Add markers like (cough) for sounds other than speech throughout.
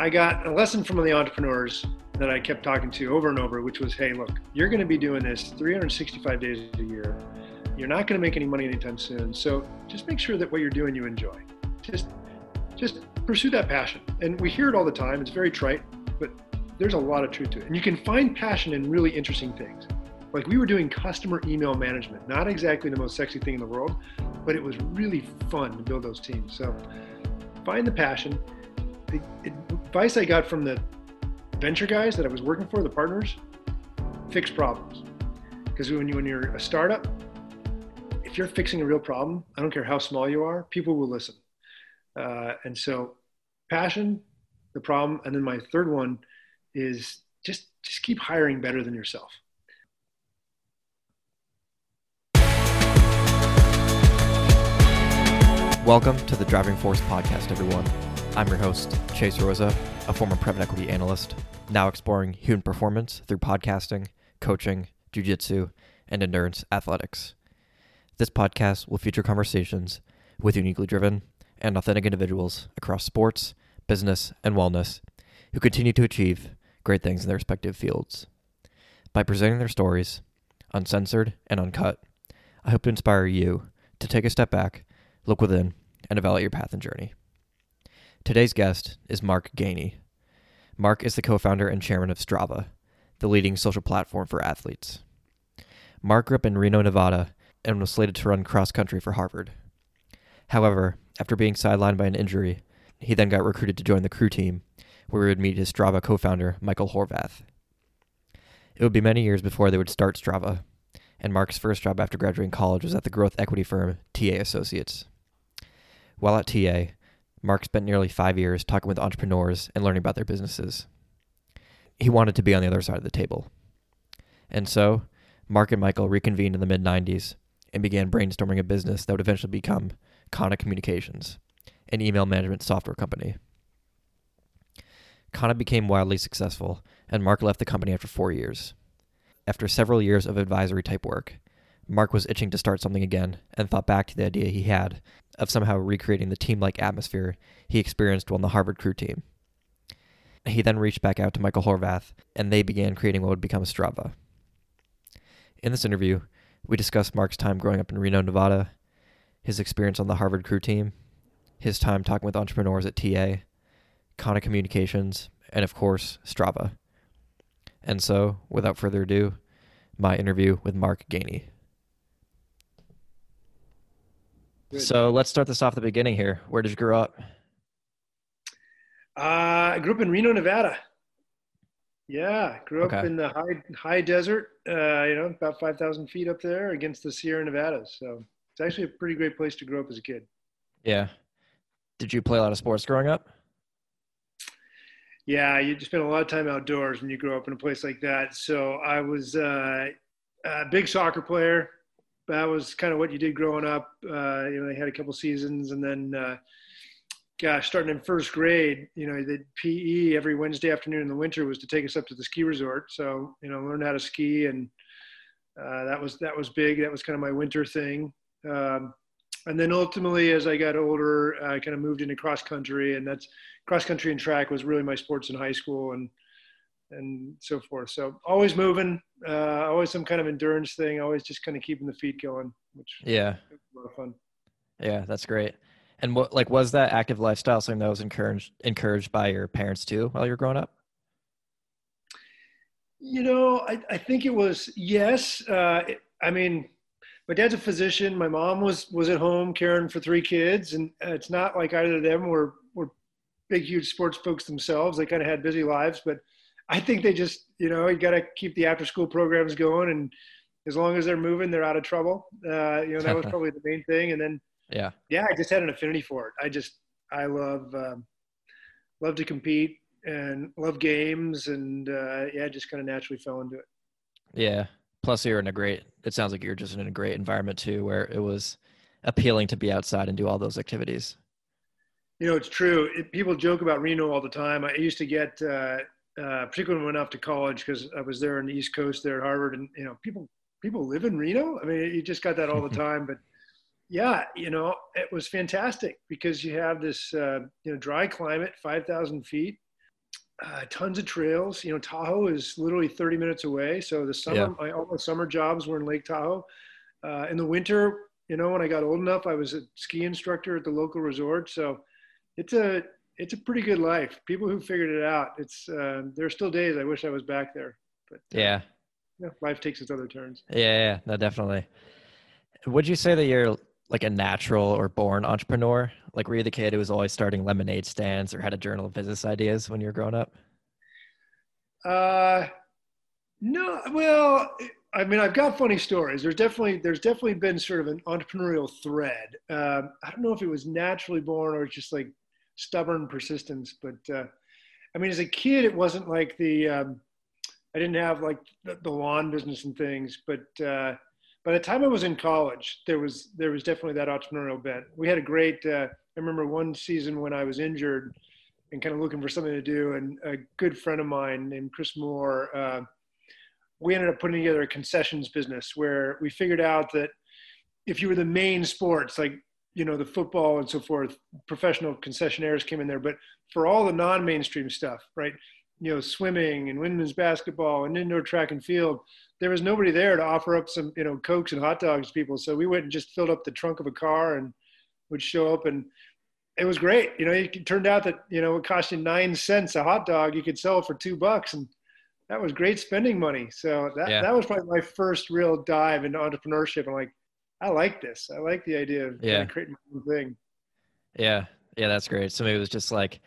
I got a lesson from the entrepreneurs that I kept talking to over and over, which was, hey, look, you're going to be doing this 365 days a year. You're not going to make any money anytime soon. So just make sure that what you're doing you enjoy. Just just pursue that passion. And we hear it all the time. It's very trite, but there's a lot of truth to it. And you can find passion in really interesting things. Like we were doing customer email management, not exactly the most sexy thing in the world, but it was really fun to build those teams. So find the passion. The advice I got from the venture guys that I was working for, the partners, fix problems. Because when, you, when you're a startup, if you're fixing a real problem, I don't care how small you are, people will listen. Uh, and so passion, the problem, and then my third one is just just keep hiring better than yourself. Welcome to the Driving Force podcast, everyone. I'm your host, Chase Rosa, a former private equity analyst, now exploring human performance through podcasting, coaching, jujitsu, and endurance athletics. This podcast will feature conversations with uniquely driven and authentic individuals across sports, business, and wellness who continue to achieve great things in their respective fields. By presenting their stories, uncensored and uncut, I hope to inspire you to take a step back, look within, and evaluate your path and journey. Today's guest is Mark Gainey. Mark is the co founder and chairman of Strava, the leading social platform for athletes. Mark grew up in Reno, Nevada, and was slated to run cross country for Harvard. However, after being sidelined by an injury, he then got recruited to join the crew team, where he would meet his Strava co founder, Michael Horvath. It would be many years before they would start Strava, and Mark's first job after graduating college was at the growth equity firm TA Associates. While at TA, Mark spent nearly five years talking with entrepreneurs and learning about their businesses. He wanted to be on the other side of the table. And so, Mark and Michael reconvened in the mid 90s and began brainstorming a business that would eventually become Kana Communications, an email management software company. Kana became wildly successful, and Mark left the company after four years. After several years of advisory type work, Mark was itching to start something again and thought back to the idea he had of somehow recreating the team like atmosphere he experienced on the Harvard crew team. He then reached back out to Michael Horvath, and they began creating what would become Strava. In this interview, we discussed Mark's time growing up in Reno, Nevada, his experience on the Harvard crew team, his time talking with entrepreneurs at TA, Kana Communications, and of course, Strava. And so, without further ado, my interview with Mark Gainey. Good. So let's start this off the beginning here. Where did you grow up? Uh, I grew up in Reno, Nevada. Yeah, grew up okay. in the high high desert. Uh, you know, about five thousand feet up there against the Sierra Nevadas. So it's actually a pretty great place to grow up as a kid. Yeah. Did you play a lot of sports growing up? Yeah, you spend a lot of time outdoors when you grow up in a place like that. So I was uh, a big soccer player. That was kind of what you did growing up. Uh, you know, I had a couple seasons, and then, uh, gosh, starting in first grade, you know, the PE every Wednesday afternoon in the winter was to take us up to the ski resort. So you know, learn how to ski, and uh, that was that was big. That was kind of my winter thing. Um, and then ultimately, as I got older, I kind of moved into cross country, and that's cross country and track was really my sports in high school, and and so forth. So always moving, uh, always some kind of endurance thing, always just kind of keeping the feet going, which yeah, a lot of fun. Yeah, that's great. And what like was that active lifestyle something that was encouraged encouraged by your parents too while you were growing up? You know, I, I think it was yes. Uh, it, I mean, my dad's a physician. My mom was was at home caring for three kids, and it's not like either of them were were big, huge sports folks themselves. They kind of had busy lives, but I think they just, you know, you got to keep the after school programs going, and as long as they're moving, they're out of trouble. Uh, you know, that was (laughs) probably the main thing. And then, yeah, yeah, I just had an affinity for it. I just, I love, um, love to compete and love games, and uh, yeah, just kind of naturally fell into it. Yeah, Plus, you're in a great. It sounds like you're just in a great environment too, where it was appealing to be outside and do all those activities. You know, it's true. It, people joke about Reno all the time. I used to get, uh, uh, particularly when I went off to college, because I was there on the East Coast there at Harvard, and you know, people people live in Reno. I mean, you just got that all the (laughs) time. But yeah, you know, it was fantastic because you have this, uh, you know, dry climate, five thousand feet. uh, tons of trails. You know, Tahoe is literally 30 minutes away. So the summer, yeah. my, all my summer jobs were in Lake Tahoe. Uh, in the winter, you know, when I got old enough, I was a ski instructor at the local resort. So it's a it's a pretty good life. People who figured it out, it's uh, there are still days I wish I was back there. But uh, yeah, yeah, life takes its other turns. Yeah, yeah, no, definitely. Would you say that you're like a natural or born entrepreneur? Like, were you the kid who was always starting lemonade stands or had a journal of business ideas when you were growing up? Uh, no. Well, I mean, I've got funny stories. There's definitely there's definitely been sort of an entrepreneurial thread. Um, I don't know if it was naturally born or just like stubborn persistence, but uh, I mean, as a kid, it wasn't like the um, I didn't have like the, the lawn business and things, but uh, by the time I was in college, there was there was definitely that entrepreneurial bent. We had a great. Uh, I remember one season when I was injured and kind of looking for something to do, and a good friend of mine named Chris Moore. Uh, we ended up putting together a concessions business where we figured out that if you were the main sports like you know the football and so forth, professional concessionaires came in there, but for all the non-mainstream stuff, right? You know, swimming and women's basketball and indoor track and field there was nobody there to offer up some, you know, cokes and hot dogs to people. So we went and just filled up the trunk of a car and would show up and it was great. You know, it turned out that, you know, it cost you nine cents a hot dog. You could sell it for two bucks and that was great spending money. So that, yeah. that was probably my first real dive into entrepreneurship. I'm like, I like this. I like the idea of yeah. creating my own thing. Yeah. Yeah. That's great. So maybe it was just like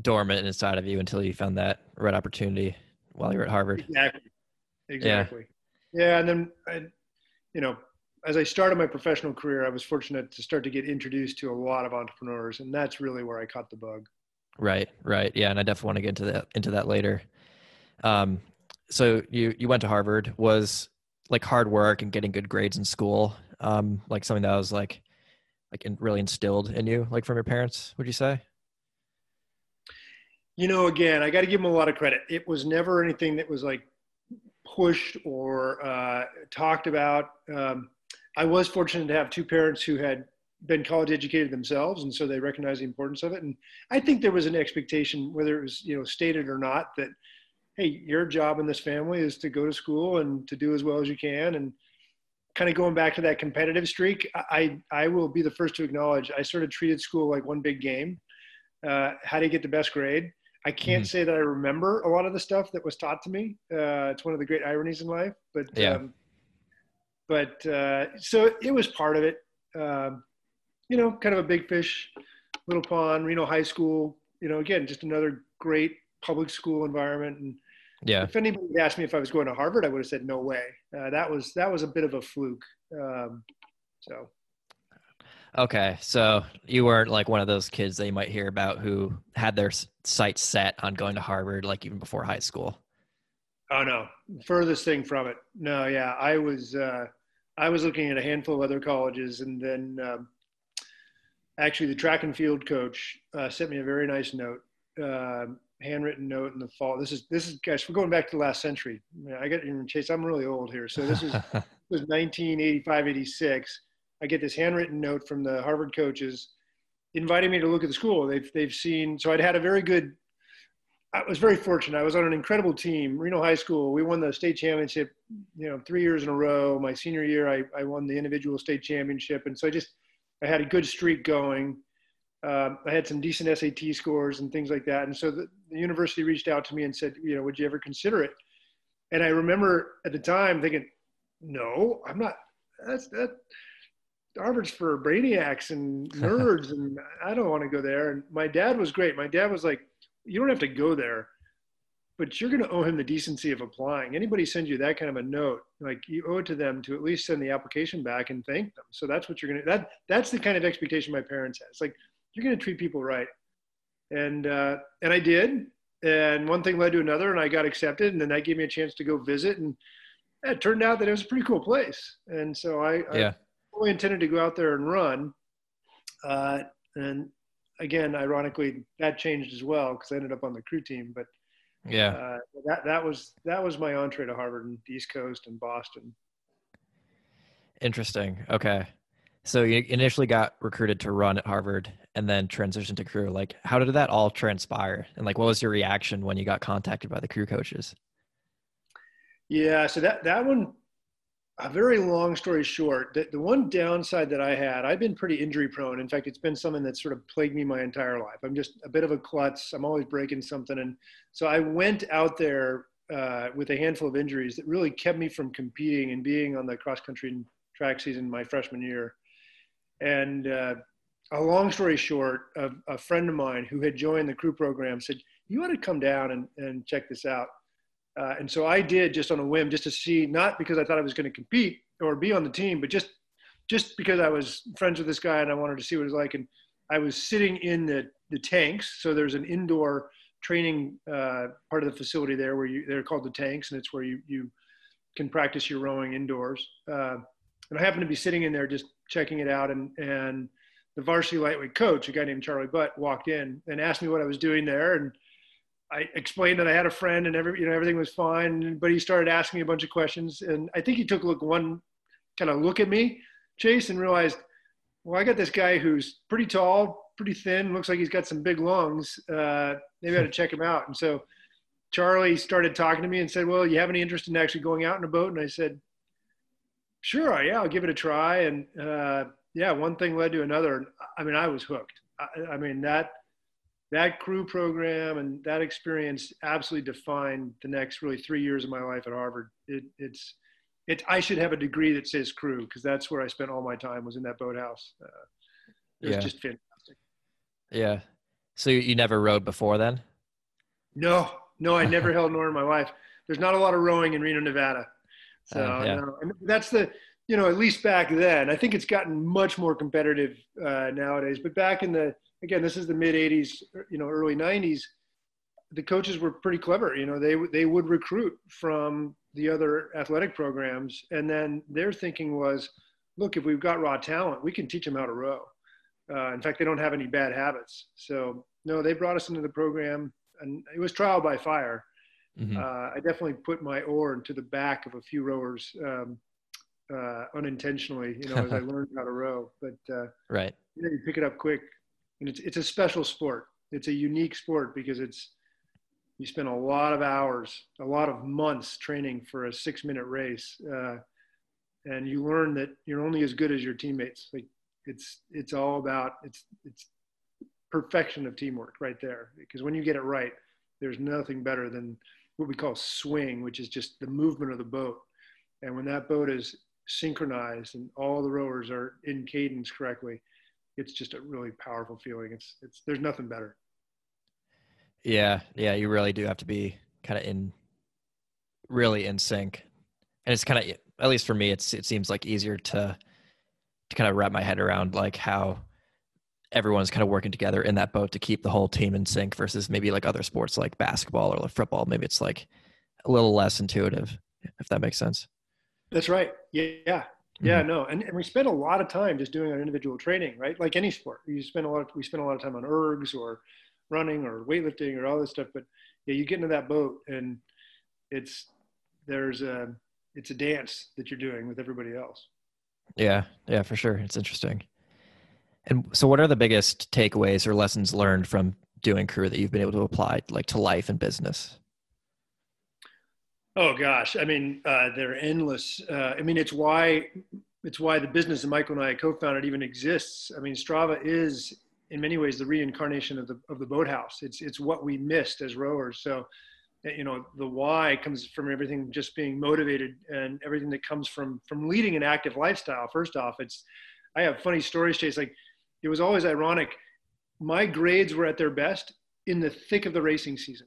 dormant inside of you until you found that right opportunity while you were at Harvard. Exactly. Exactly. Yeah, and then I, you know, as I started my professional career, I was fortunate to start to get introduced to a lot of entrepreneurs, and that's really where I caught the bug. Right, right, yeah, and I definitely want to get into that into that later. Um, so you you went to Harvard. Was like hard work and getting good grades in school, um, like something that was like like in, really instilled in you, like from your parents? Would you say? You know, again, I got to give them a lot of credit. It was never anything that was like pushed or uh, talked about. Um, I was fortunate to have two parents who had been college educated themselves, and so they recognized the importance of it. And I think there was an expectation, whether it was you know stated or not, that hey, your job in this family is to go to school and to do as well as you can. And kind of going back to that competitive streak, I I will be the first to acknowledge I sort of treated school like one big game. Uh, how do you get the best grade? I can't mm-hmm. say that I remember a lot of the stuff that was taught to me. Uh, it's one of the great ironies in life, but yeah. Um, but uh, so it was part of it. Um, you know, kind of a big fish, little pond, Reno High School. You know, again, just another great public school environment. And yeah, if anybody had asked me if I was going to Harvard, I would have said no way. Uh, that was that was a bit of a fluke. Um, so Okay, so you weren't like one of those kids that you might hear about who had their sights set on going to Harvard, like even before high school. Oh no, furthest thing from it. No, yeah, I was uh, I was looking at a handful of other colleges, and then um, actually the track and field coach uh, sent me a very nice note, uh, handwritten note in the fall. This is this is guys, we're going back to the last century. I get in Chase. I'm really old here, so this is (laughs) was 1985, 86 I get this handwritten note from the Harvard coaches inviting me to look at the school. They've, they've seen, so I'd had a very good, I was very fortunate. I was on an incredible team, Reno High School. We won the state championship, you know, three years in a row. My senior year, I, I won the individual state championship. And so I just, I had a good streak going. Um, I had some decent SAT scores and things like that. And so the, the university reached out to me and said, you know, would you ever consider it? And I remember at the time thinking, no, I'm not, that's, that, Harvard's for brainiacs and (laughs) nerds, and I don't want to go there. And my dad was great. My dad was like, "You don't have to go there, but you're going to owe him the decency of applying. Anybody sends you that kind of a note, like you owe it to them to at least send the application back and thank them. So that's what you're going to. That that's the kind of expectation my parents had. It's like you're going to treat people right, and uh, and I did. And one thing led to another, and I got accepted, and then that gave me a chance to go visit and it turned out that it was a pretty cool place. And so I, yeah fully intended to go out there and run. Uh, and again, ironically, that changed as well because I ended up on the crew team. But yeah, uh, that that was that was my entree to Harvard and East Coast and Boston. Interesting. Okay, so you initially got recruited to run at Harvard, and then transition to crew. Like, how did that all transpire? And like, what was your reaction when you got contacted by the crew coaches? Yeah, so that that one, a very long story short, the, the one downside that I had, I've been pretty injury prone. In fact, it's been something that sort of plagued me my entire life. I'm just a bit of a klutz. I'm always breaking something, and so I went out there uh, with a handful of injuries that really kept me from competing and being on the cross country track season my freshman year. And uh, a long story short, a, a, friend of mine who had joined the crew program said, "You ought to come down and, and check this out." Uh, and so I did just on a whim, just to see, not because I thought I was going to compete or be on the team, but just just because I was friends with this guy and I wanted to see what it was like. And I was sitting in the the tanks. So there's an indoor training uh, part of the facility there where you they're called the tanks, and it's where you you can practice your rowing indoors. Uh, and I happened to be sitting in there just checking it out, and and the varsity lightweight coach, a guy named Charlie Butt, walked in and asked me what I was doing there, and I explained that I had a friend and every you know everything was fine, but he started asking me a bunch of questions, and I think he took look one kind of look at me, Chase, and realized, well, I got this guy who's pretty tall, pretty thin, looks like he's got some big lungs. Uh, maybe I ought to check him out. And so Charlie started talking to me and said, "Well, you have any interest in actually going out in a boat?" And I said, "Sure, yeah, I'll give it a try." And uh, yeah, one thing led to another. I mean, I was hooked. I, I mean that that crew program and that experience absolutely defined the next really three years of my life at Harvard. It, it's it. I should have a degree that says crew because that's where I spent all my time was in that boathouse. Uh, it was yeah. just fantastic. Yeah. So you never rowed before then? No, no, I never (laughs) held an oar in my life. There's not a lot of rowing in Reno, Nevada. So uh, yeah. no. and that's the, you know, at least back then. I think it's gotten much more competitive uh, nowadays. But back in the, again, this is the mid '80s, you know, early '90s. The coaches were pretty clever. You know, they they would recruit from the other athletic programs, and then their thinking was, look, if we've got raw talent, we can teach them how to row. Uh, in fact, they don't have any bad habits. So no, they brought us into the program, and it was trial by fire. Mm-hmm. Uh, I definitely put my oar into the back of a few rowers um, uh, unintentionally, you know, as I (laughs) learned how to row. But uh, right, you, know, you pick it up quick, and it's it's a special sport. It's a unique sport because it's you spend a lot of hours, a lot of months training for a six minute race, uh, and you learn that you're only as good as your teammates. Like it's it's all about it's it's perfection of teamwork right there because when you get it right there's nothing better than what we call swing which is just the movement of the boat and when that boat is synchronized and all the rowers are in cadence correctly it's just a really powerful feeling it's it's there's nothing better yeah yeah you really do have to be kind of in really in sync and it's kind of at least for me it's it seems like easier to to kind of wrap my head around like how everyone's kind of working together in that boat to keep the whole team in sync versus maybe like other sports like basketball or like football. Maybe it's like a little less intuitive, if that makes sense. That's right. Yeah. Yeah. Yeah, mm-hmm. no, and, and we spend a lot of time just doing our individual training, right? Like any sport, you spend a lot. Of, we spend a lot of time on ergs or running or weightlifting or all this stuff. But yeah, you get into that boat and it's there's a it's a dance that you're doing with everybody else. Yeah, yeah, for sure. It's interesting. And so, what are the biggest takeaways or lessons learned from doing crew that you've been able to apply, like to life and business? Oh gosh, I mean, uh, they're endless. Uh, I mean, it's why it's why the business that Michael and I co-founded even exists. I mean, Strava is in many ways the reincarnation of the of the boathouse. It's it's what we missed as rowers. So you know the why comes from everything just being motivated and everything that comes from from leading an active lifestyle first off it's i have funny stories chase like it was always ironic my grades were at their best in the thick of the racing season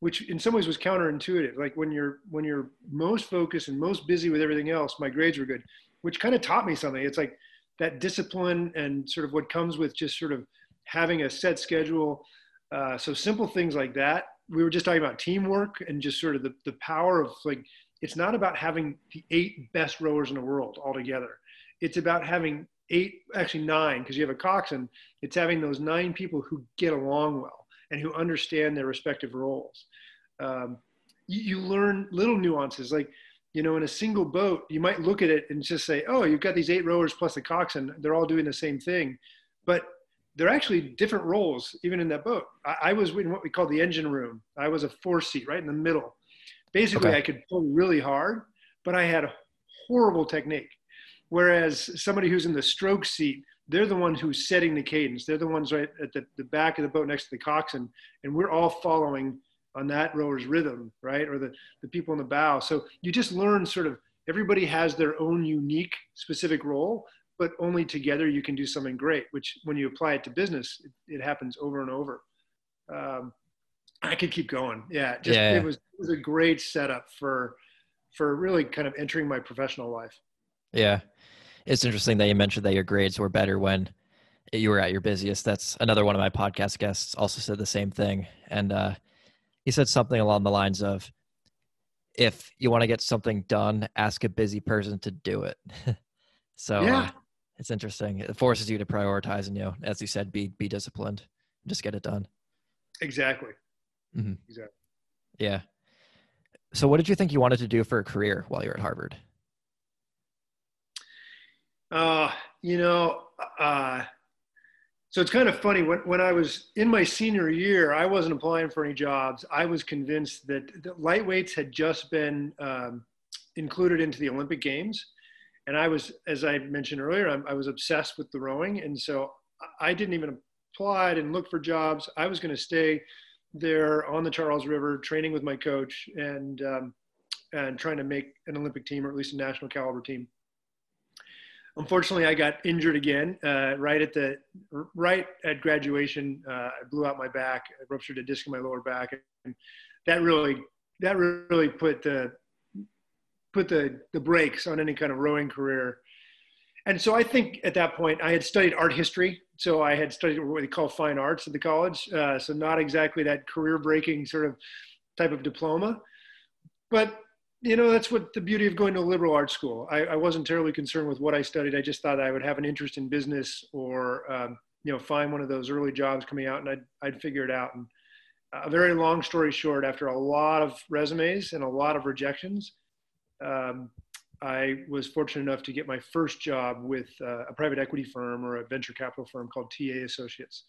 which in some ways was counterintuitive. Like when you're when you're most focused and most busy with everything else my grades were good which kind of taught me something. It's like that discipline and sort of what comes with just sort of having a set schedule. Uh, so simple things like that. We were just talking about teamwork and just sort of the, the power of like it's not about having the eight best rowers in the world all together it's about having eight actually nine because you have a coxswain. It's having those nine people who get along well and who understand their respective roles um, you, you learn little nuances like you know in a single boat you might look at it and just say oh you've got these eight rowers plus the coxswain they're all doing the same thing but they're actually different roles even in that boat. I, I, was in what we call the engine room. I was a four seat right in the middle. Basically, okay. I could pull really hard, but I had a horrible technique. Whereas somebody who's in the stroke seat, they're the ones who's setting the cadence. They're the ones right at the, the back of the boat next to the coxswain, and we're all following on that rower's rhythm, right? Or the, the people in the bow. So you just learn sort of everybody has their own unique specific role, but only together you can do something great, which when you apply it to business, it, it happens over and over. Um, I could keep going. Yeah, just, yeah. It, was, it was a great setup for, for really kind of entering my professional life. Yeah. It's interesting that you mentioned that your grades were better when you were at your busiest. That's another one of my podcast guests also said the same thing. And uh, he said something along the lines of, if you want to get something done, ask a busy person to do it. (laughs) so yeah. Uh, it's interesting. It forces you to prioritize and you know, as you said, be be disciplined. Just get it done. Exactly. Mm-hmm. Exactly. Yeah. So what did you think you wanted to do for a career while you were at Harvard? Uh, you know, uh, so it's kind of funny when, when I was in my senior year, I wasn't applying for any jobs. I was convinced that, that lightweights had just been um, included into the Olympic Games and I was, as I mentioned earlier, I'm, i was obsessed with the rowing, and so I didn't even apply, and look for jobs. I was going to stay there on the Charles River, training with my coach, and um, and trying to make an Olympic team or at least a national caliber team. Unfortunately, I got injured again uh, right at the right at graduation. Uh, I blew out my back, I ruptured a disc in my lower back, and that really that really put the put the, the brakes on any kind of rowing career. And so I think at that point I had studied art history. So I had studied what they call fine arts at the college. Uh, so not exactly that career breaking sort of type of diploma. But, you know, that's what the beauty of going to a liberal arts school. I, I wasn't terribly concerned with what I studied. I just thought I would have an interest in business or, um, you know, find one of those early jobs coming out and I'd, I'd figure it out. And a very long story short, after a lot of resumes and a lot of rejections, um, I was fortunate enough to get my first job with uh, a private equity firm or a venture capital firm called TA Associates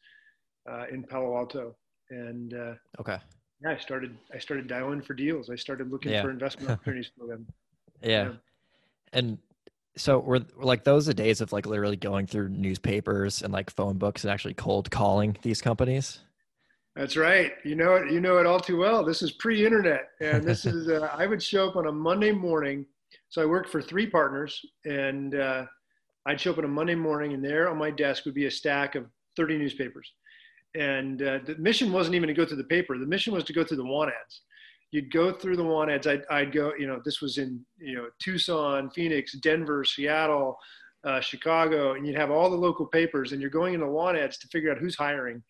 uh, in Palo Alto. And uh, okay, yeah, I started I started dialing for deals. I started looking yeah. for investment (laughs) opportunities for them. Yeah. yeah. and so were, were like those the days of like literally going through newspapers and like phone books and actually cold calling these companies? That's right. You know it. You know it all too well. This is pre-internet, and this is. Uh, I would show up on a Monday morning. So I worked for three partners, and uh, I'd show up on a Monday morning, and there on my desk would be a stack of 30 newspapers. And uh, the mission wasn't even to go through the paper. The mission was to go through the want ads. You'd go through the want ads. I'd, I'd go. You know, this was in you know Tucson, Phoenix, Denver, Seattle, uh, Chicago, and you'd have all the local papers, and you're going into want ads to figure out who's hiring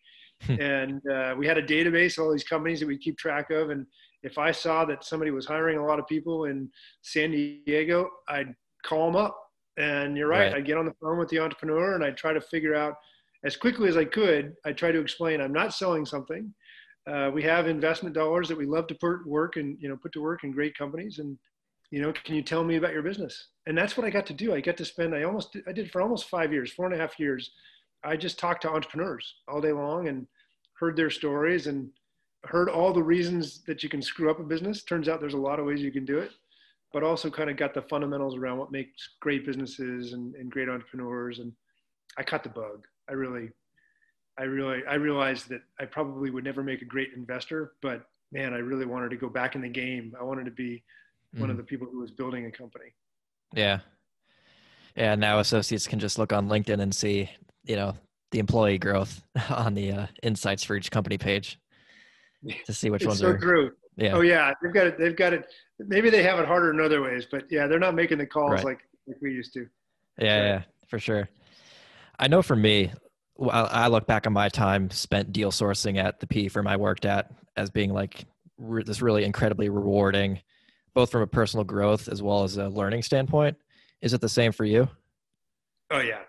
and uh, we had a database of all these companies that we keep track of. And if I saw that somebody was hiring a lot of people in San Diego, I'd call them up. And you're right, right. I'd get on the phone with the entrepreneur and I'd try to figure out as quickly as I could. I try to explain I'm not selling something. Uh, we have investment dollars that we love to put work and you know put to work in great companies and you know can you tell me about your business and that's what i got to do i got to spend i almost i did for almost five years four and a half years I just talked to entrepreneurs all day long and heard their stories and heard all the reasons that you can screw up a business. Turns out there's a lot of ways you can do it, but also kind of got the fundamentals around what makes great businesses and, and great entrepreneurs. And I caught the bug. I really, I really, I realized that I probably would never make a great investor, but man, I really wanted to go back in the game. I wanted to be mm. one of mm. the people who was building a company. Yeah. Yeah. Now associates can just look on LinkedIn and see you know the employee growth (laughs) on the uh, insights for each company page (laughs) to see which it's ones so are true. Yeah. Oh yeah, they've got it. They've got it. Maybe they have it harder in other ways, but yeah, they're not making the calls right. like like we used to. Yeah, right. yeah, for sure. I know for me, I look back on my time spent deal sourcing at the P firm I worked at as being like re- this really incredibly rewarding, both from a personal growth as well as a learning standpoint. Is it the same for you? Oh yeah,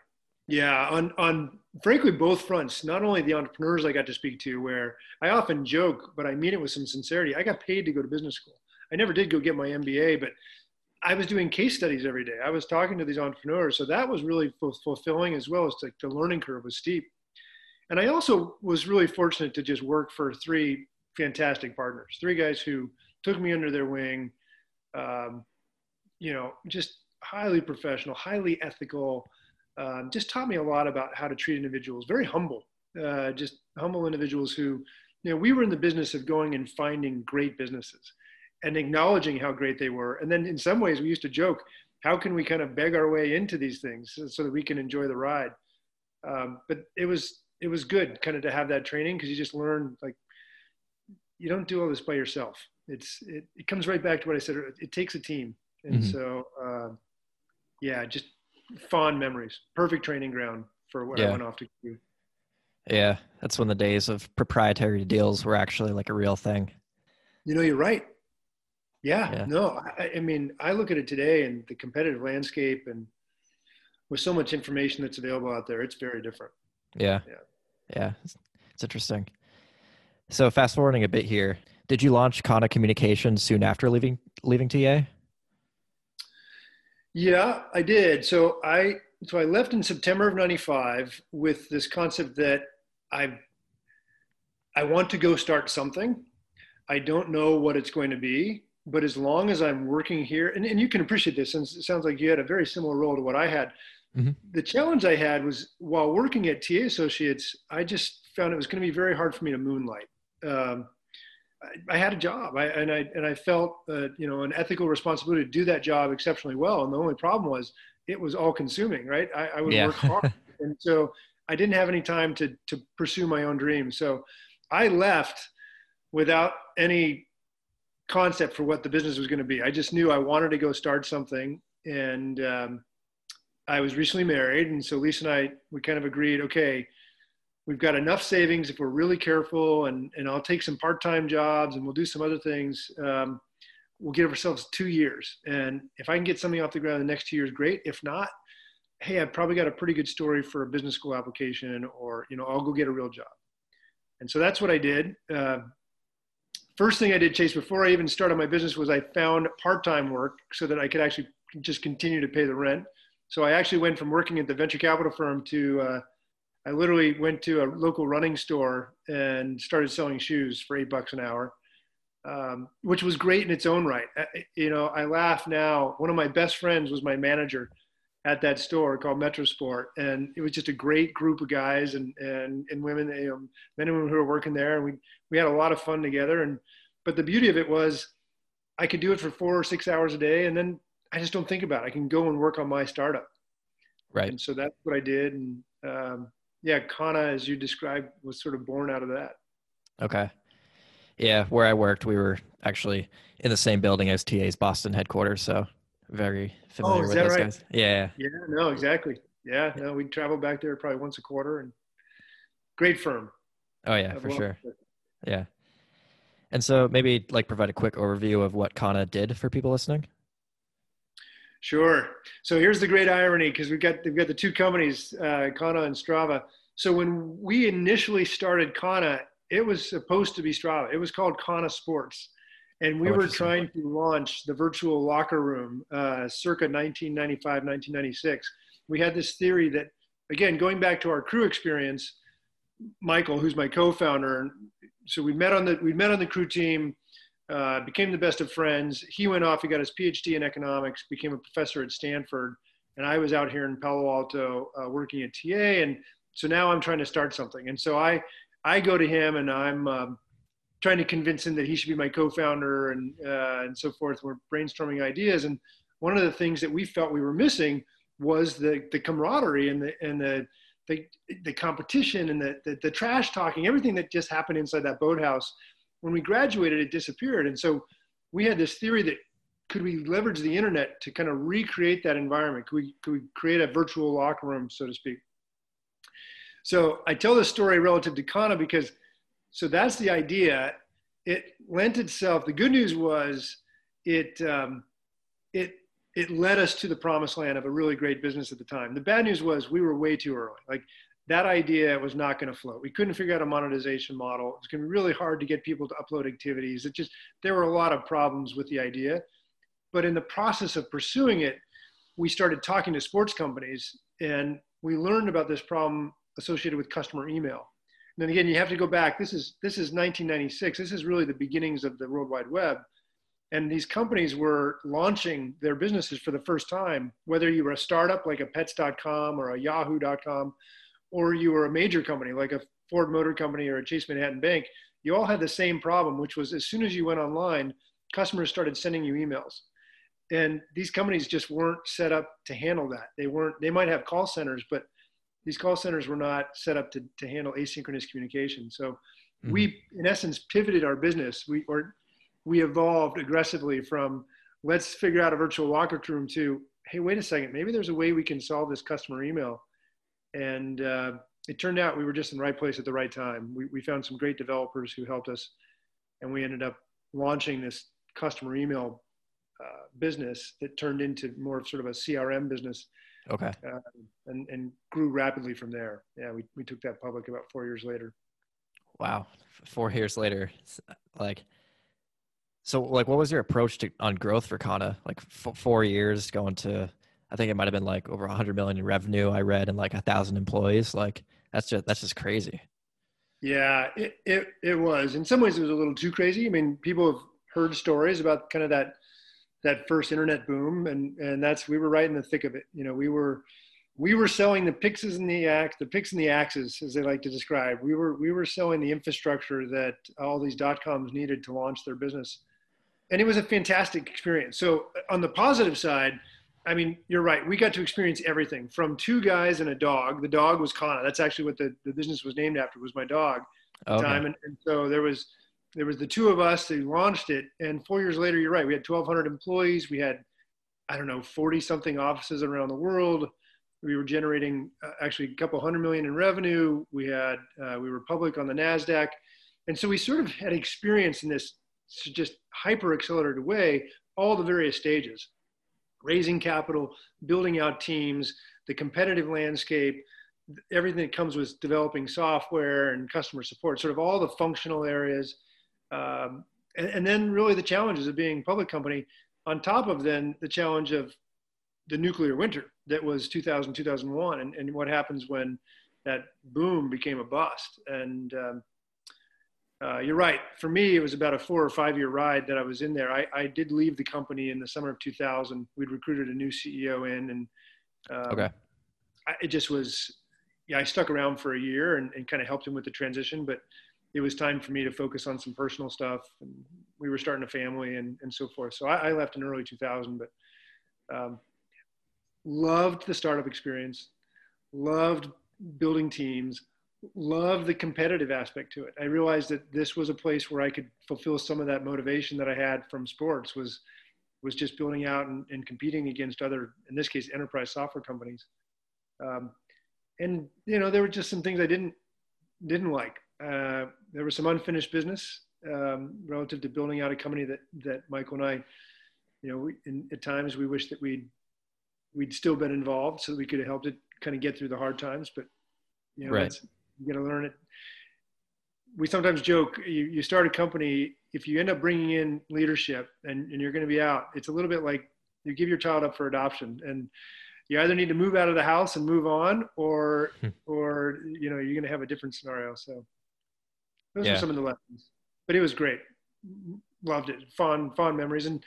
yeah, on on frankly both fronts. Not only the entrepreneurs I got to speak to, where I often joke, but I mean it with some sincerity. I got paid to go to business school. I never did go get my MBA, but I was doing case studies every day. I was talking to these entrepreneurs, so that was really fulfilling as well as like the learning curve was steep. and I also was really fortunate to just work for three fantastic partners, three guys who took me under their wing. Um, you know, just highly professional, highly ethical. Um, just taught me a lot about how to treat individuals. Very humble, uh, just humble individuals who, you know, we were in the business of going and finding great businesses and acknowledging how great they were. And then in some ways, we used to joke, how can we kind of beg our way into these things so, that we can enjoy the ride? Um, but it was it was good kind of to have that training because you just learn like you don't do all this by yourself. It's it, it comes right back to what I said. It takes a team, and mm-hmm. so uh, yeah, just fond memories. Perfect training ground for what yeah. I went off to do. Yeah, that's when the days of proprietary deals were actually like a real thing. You know, you're right. Yeah, yeah. no, I, I, mean, I look at it today and the competitive landscape, and with so much information that's available out there, it's very different. Yeah, yeah, yeah. It's, it's interesting. So, fast forwarding a bit here, did you launch Kana Communications soon after leaving leaving TA? Yeah, I did. So I so I left in September of 95 with this concept that I I want to go start something. I don't know what it's going to be, but as long as I'm working here, and, and you can appreciate this, since it sounds like you had a very similar role to what I had. Mm-hmm. The challenge I had was while working at TA Associates, I just found it was going to be very hard for me to moonlight. Um, I, had a job, I, and I and I felt uh, you know an ethical responsibility to do that job exceptionally well. And the only problem was it was all consuming, right? I, I would yeah. work hard, (laughs) and so I didn't have any time to to pursue my own dreams. So I left without any concept for what the business was going to be. I just knew I wanted to go start something, and um, I was recently married, and so Lisa and I we kind of agreed, okay we've got enough savings if we're really careful and, and I'll take some part-time jobs and we'll do some other things. Um, we'll give ourselves two years. And if I can get something off the ground in the next two years, great. If not, Hey, I've probably got a pretty good story for a business school application or, you know, I'll go get a real job. And so that's what I did. Uh, first thing I did, Chase, before I even started my business was I found part-time work so that I could actually just continue to pay the rent. So I actually went from working at the venture capital firm to, uh, I literally went to a local running store and started selling shoes for eight bucks an hour, um, which was great in its own right. I, you know, I laugh now. One of my best friends was my manager at that store called Metrosport, and it was just a great group of guys and and and women, you know, men and women who were working there, and we we had a lot of fun together. And but the beauty of it was, I could do it for four or six hours a day, and then I just don't think about it. I can go and work on my startup. Right. And so that's what I did, and um, yeah, Kana, as you described, was sort of born out of that. Okay. Yeah, where I worked, we were actually in the same building as TA's Boston headquarters, so very familiar oh, with those right? guys. Yeah. Yeah, no, exactly. Yeah, no, we travel back there probably once a quarter, and great firm. Oh yeah, for sure. Yeah. And so maybe like provide a quick overview of what Kana did for people listening. Sure. So here's the great irony because we've got we've got the two companies, uh, Kana and Strava. So when we initially started Kana, it was supposed to be Strava. It was called Kana Sports, and we oh, were trying to launch the virtual locker room uh, circa 1995, 1996. We had this theory that, again, going back to our crew experience, Michael, who's my co-founder, so we met on the we met on the crew team uh, became the best of friends. He went off, he got his PhD in economics, became a professor at Stanford. And I was out here in Palo Alto uh, working at TA. And so now I'm trying to start something. And so I, I go to him and I'm um, trying to convince him that he should be my co-founder and, uh, and so forth. We're brainstorming ideas. And one of the things that we felt we were missing was the, the camaraderie and the, and the, the, the competition and the, the, the trash talking, everything that just happened inside that boathouse when we graduated, it disappeared. And so we had this theory that could we leverage the internet to kind of recreate that environment? Could we, could we create a virtual locker room, so to speak? So I tell this story relative to Kana because, so that's the idea. It lent itself. The good news was it, um, it, it led us to the promised land of a really great business at the time. The bad news was we were way too early. Like that idea was not going to float. We couldn't figure out a monetization model. It's going to be really hard to get people to upload activities. It just, there were a lot of problems with the idea. But in the process of pursuing it, we started talking to sports companies and we learned about this problem associated with customer email. Then again, you have to go back. This is this is 1996. This is really the beginnings of the World Wide Web, and these companies were launching their businesses for the first time. Whether you were a startup like a Pets.com or a Yahoo.com, or you were a major company like a Ford Motor Company or a Chase Manhattan Bank, you all had the same problem, which was as soon as you went online, customers started sending you emails and these companies just weren't set up to handle that they weren't they might have call centers but these call centers were not set up to, to handle asynchronous communication so mm-hmm. we in essence pivoted our business we or we evolved aggressively from let's figure out a virtual locker room to hey wait a second maybe there's a way we can solve this customer email and uh, it turned out we were just in the right place at the right time we, we found some great developers who helped us and we ended up launching this customer email uh, business that turned into more of sort of a CRM business. Okay. Uh, and, and grew rapidly from there. Yeah, we, we took that public about four years later. Wow. Four years later. Like, so like, what was your approach to on growth for Kana? Like f- four years going to, I think it might've been like over a hundred million in revenue. I read and like a thousand employees. Like that's just, that's just crazy. Yeah, it, it, it was. In some ways, it was a little too crazy. I mean, people have heard stories about kind of that that first internet boom, and and that's we were right in the thick of it. You know, we were we were selling the pixes and the axe, the picks and the axes, as they like to describe. We were we were selling the infrastructure that all these dot coms needed to launch their business, and it was a fantastic experience. So uh, on the positive side, I mean, you're right. We got to experience everything from two guys and a dog. The dog was Kana. That's actually what the, the business was named after. Was my dog. At okay. time, and, and so there was there was the two of us that launched it and four years later you're right we had 1200 employees. We had i don't know 40 something offices around the world. We were generating uh, actually a couple hundred million in revenue. We had uh, we were public on the nasdaq. And so we sort of had experience in this just hyper accelerated way all the various stages. Raising capital building out teams the competitive landscape everything that comes with developing software and customer support sort of all the functional areas um, and, and, then really the challenges of being a public company on top of then the challenge of the nuclear winter that was 2000 2001 and, and what happens when that boom became a bust. And um, uh, you're right. For me it was about a four or five year ride that i was in there. I, I did leave the company in the summer of 2000 we'd recruited a new ceo in and um, okay. I, it just was yeah i stuck around for a year and, and kind of helped him with the transition but it was time for me to focus on some personal stuff. And we were starting a family and, and so forth. So I, I left in early 2000, but um, loved the startup experience, loved building teams, loved the competitive aspect to it. I realized that this was a place where I could fulfill some of that motivation that I had from sports was was just building out and, and competing against other, in this case, enterprise software companies. Um, and you know, there were just some things I didn't didn't like. Uh, there was some unfinished business um, relative to building out a company that that Michael and I, you know, we, in, at times we wish that we'd we'd still been involved so that we could have helped it kind of get through the hard times. But you know, right. you got to learn it. We sometimes joke you, you start a company if you end up bringing in leadership and, and you're going to be out. It's a little bit like you give your child up for adoption and you either need to move out of the house and move on or hmm. or you know you're going to have a different scenario so those yeah. were some of the lessons. But it was great. Loved it. Fond, fond memories. And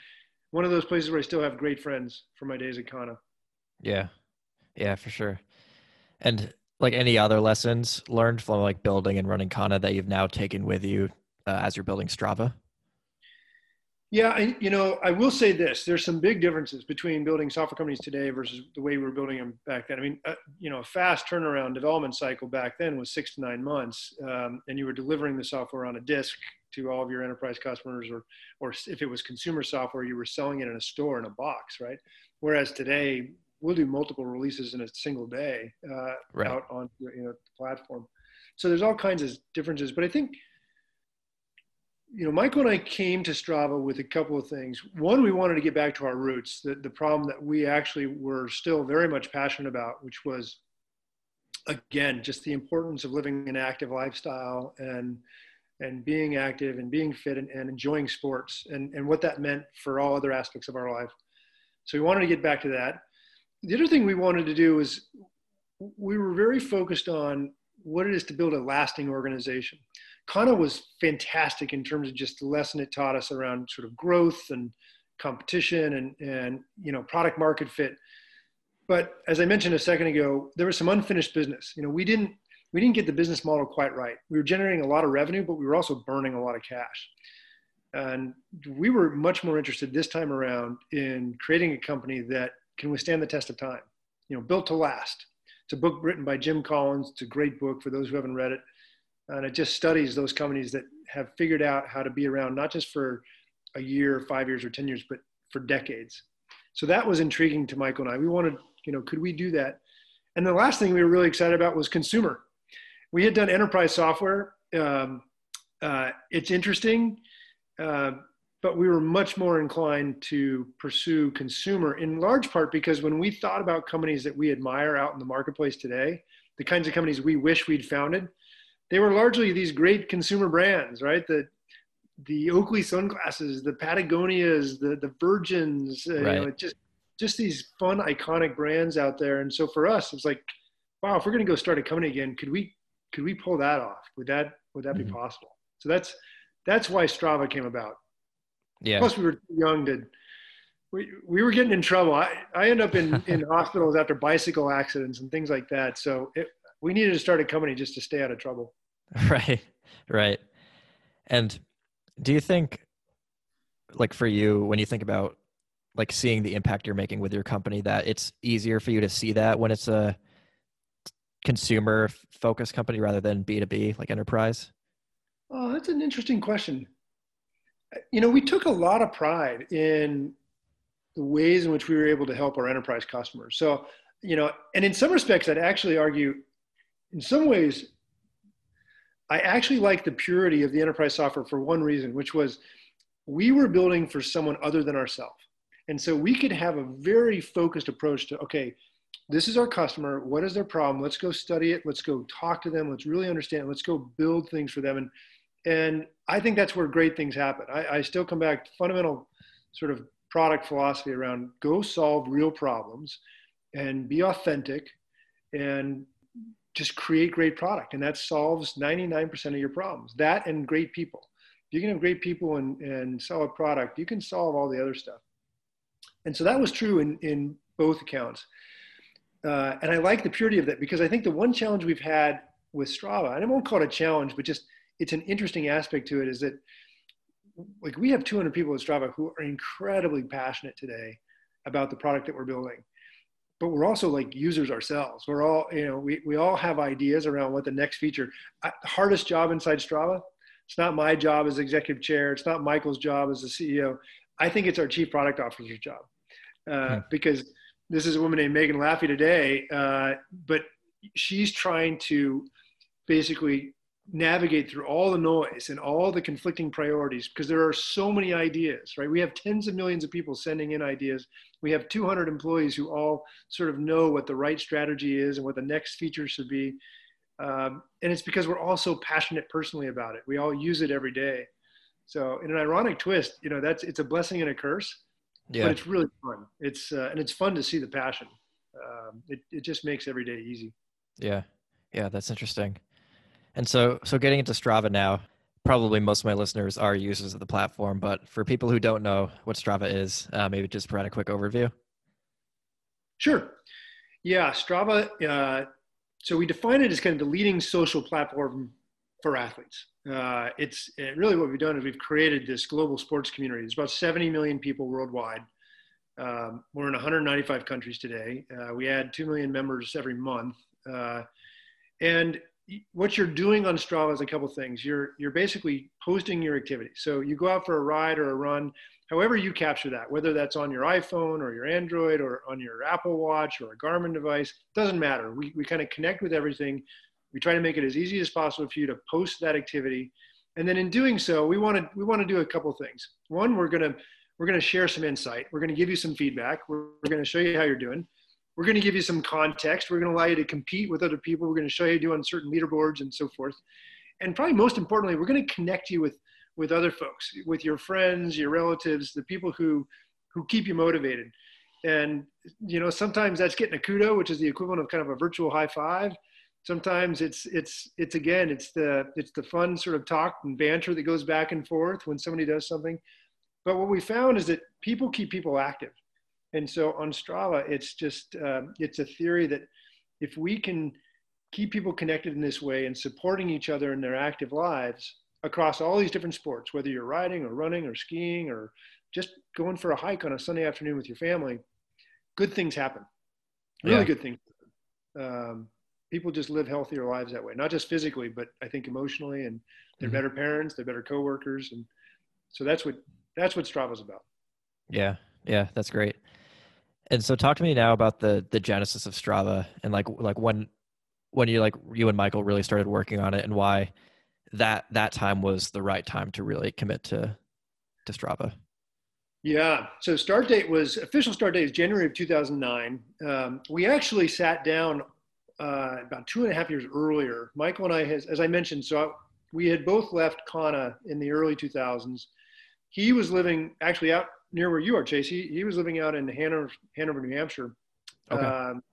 one of those places where I still have great friends from my days at Kana. Yeah. Yeah, for sure. And like any other lessons learned from like building and running Kana that you've now taken with you uh, as you're building Strava? Yeah, I, you know, I will say this: there's some big differences between building software companies today versus the way we were building them back then. I mean, uh, you know, a fast turnaround development cycle back then was six to nine months, um, and you were delivering the software on a disk to all of your enterprise customers, or, or if it was consumer software, you were selling it in a store in a box, right? Whereas today, we'll do multiple releases in a single day uh, right. out on you know the platform. So there's all kinds of differences, but I think you know, Michael and I came to Strava with a couple of things. One, we wanted to get back to our roots, the, the problem that we actually were still very much passionate about, which was, again, just the importance of living an active lifestyle and and being active and being fit and, and enjoying sports and, and what that meant for all other aspects of our life. So we wanted to get back to that. The other thing we wanted to do was we were very focused on what it is to build a lasting organization. Kana was fantastic in terms of just the lesson it taught us around sort of growth and competition and, and you know product market fit. But as I mentioned a second ago, there was some unfinished business. You know, we didn't we didn't get the business model quite right. We were generating a lot of revenue, but we were also burning a lot of cash. And we were much more interested this time around in creating a company that can withstand the test of time, you know, built to last. It's a book written by Jim Collins. It's a great book for those who haven't read it. And it just studies those companies that have figured out how to be around not just for a year, five years, or 10 years, but for decades. So that was intriguing to Michael and I. We wanted, you know, could we do that? And the last thing we were really excited about was consumer. We had done enterprise software. Um, uh, it's interesting. Uh, but we were much more inclined to pursue consumer in large part because when we thought about companies that we admire out in the marketplace today, the kinds of companies we wish we'd founded, they were largely these great consumer brands, right? The the Oakley sunglasses, the Patagonias, the the Virgins, uh, right. you know, just just these fun iconic brands out there. And so for us, it's like, wow, if we're going to go start a company again, could we could we pull that off? Would that would that mm-hmm. be possible? So that's that's why Strava came about. Yeah. Plus, we were too young to. We, we were getting in trouble. I, I end up in, in (laughs) hospitals after bicycle accidents and things like that. So it, we needed to start a company just to stay out of trouble. (laughs) Right. Right. And do you think, like for you, when you think about like seeing the impact you're making with your company, that it's easier for you to see that when it's a consumer focused company rather than B2B, like enterprise? Oh, that's an interesting question. You know, we took a lot of pride in the ways in which we were able to help our enterprise customers. So, you know, and in some respects, I'd actually argue, in some ways, I actually like the purity of the enterprise software for one reason, which was we were building for someone other than ourselves. And so we could have a very focused approach to, okay, this is our customer. What is their problem? Let's go study it. Let's go talk to them. Let's really understand. Let's go build things for them. And and I think that's where great things happen. I, I still come back to fundamental sort of product philosophy around go solve real problems and be authentic and just create great product. And that solves 99% of your problems. That and great people. If you can have great people and, and sell a product, you can solve all the other stuff. And so that was true in, in both accounts. Uh, and I like the purity of that because I think the one challenge we've had with Strava, and I won't call it a challenge, but just it's an interesting aspect to it is that like we have 200 people at Strava who are incredibly passionate today about the product that we're building. But we're also like users ourselves. We're all, you know, we, we all have ideas around what the next feature. I, hardest job inside Strava. It's not my job as executive chair. It's not Michael's job as the CEO. I think it's our chief product officer's job uh, hmm. because this is a woman named Megan Laffey today, uh, but she's trying to basically navigate through all the noise and all the conflicting priorities because there are so many ideas, right? We have tens of millions of people sending in ideas. We have 200 employees who all sort of know what the right strategy is and what the next feature should be. Um, and it's because we're all so passionate personally about it. We all use it every day. So in an ironic twist, you know, that's, it's a blessing and a curse, yeah. but it's really fun. It's, uh, and it's fun to see the passion. Um, it, it just makes every day easy. Yeah. Yeah. That's interesting. And so, so getting into Strava now, probably most of my listeners are users of the platform, but for people who don't know what Strava is, uh, maybe just provide a quick overview. Sure. Yeah, Strava. Uh, so we define it as kind of the leading social platform for athletes. Uh, it's it really what we've done is we've created this global sports community. There's about 70 million people worldwide. Um, we're in 195 countries today. Uh, we add 2 million members every month. Uh, and what you're doing on Strava is a couple things. You're you're basically posting your activity. So you go out for a ride or a run, however you capture that, whether that's on your iPhone or your Android or on your Apple Watch or a Garmin device, doesn't matter. We we kind of connect with everything. We try to make it as easy as possible for you to post that activity. And then in doing so, we want to we want to do a couple things. One, we're gonna we're gonna share some insight. We're gonna give you some feedback. We're, we're gonna show you how you're doing. We're going to give you some context. We're going to allow you to compete with other people. We're going to show you how to do on certain leaderboards and so forth. And probably most importantly, we're going to connect you with, with other folks, with your friends, your relatives, the people who, who keep you motivated. And, you know, sometimes that's getting a kudo, which is the equivalent of kind of a virtual high five. sometimes it's it's it's again it's the it's the fun sort of talk and banter that goes back and forth when somebody does something but what we found is that people keep people active and so on strava it's just um, it's a theory that if we can keep people connected in this way and supporting each other in their active lives across all these different sports whether you're riding or running or skiing or just going for a hike on a sunday afternoon with your family good things happen really yeah. good things um, people just live healthier lives that way, not just physically, but I think emotionally, and they're mm-hmm. better parents, they're better coworkers, and so that's what that's what Strava's about. Yeah, yeah, that's great. And so, talk to me now about the the genesis of Strava and like like when when you like you and Michael really started working on it, and why that that time was the right time to really commit to to Strava. Yeah. So start date was official start date is January of 2009. Um, we actually sat down uh, about two and a half years earlier. Michael and I, has, as I mentioned, so we had both left Kana in the early 2000s. He was living actually out near where you are, Chase. He, he was living out in Hanover, Hanover, New Hampshire. Okay. Um,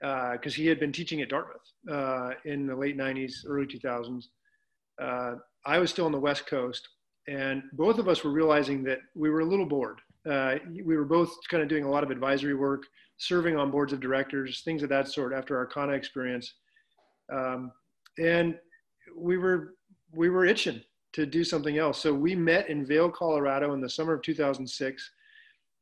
because uh, he had been teaching at Dartmouth uh, in the late 90s, early 2000s. Uh, I was still on the West Coast, and both of us were realizing that we were a little bored. Uh, we were both kind of doing a lot of advisory work, serving on boards of directors, things of that sort after our Kana experience. Um, and we were, we were itching to do something else. So we met in Vail, Colorado in the summer of 2006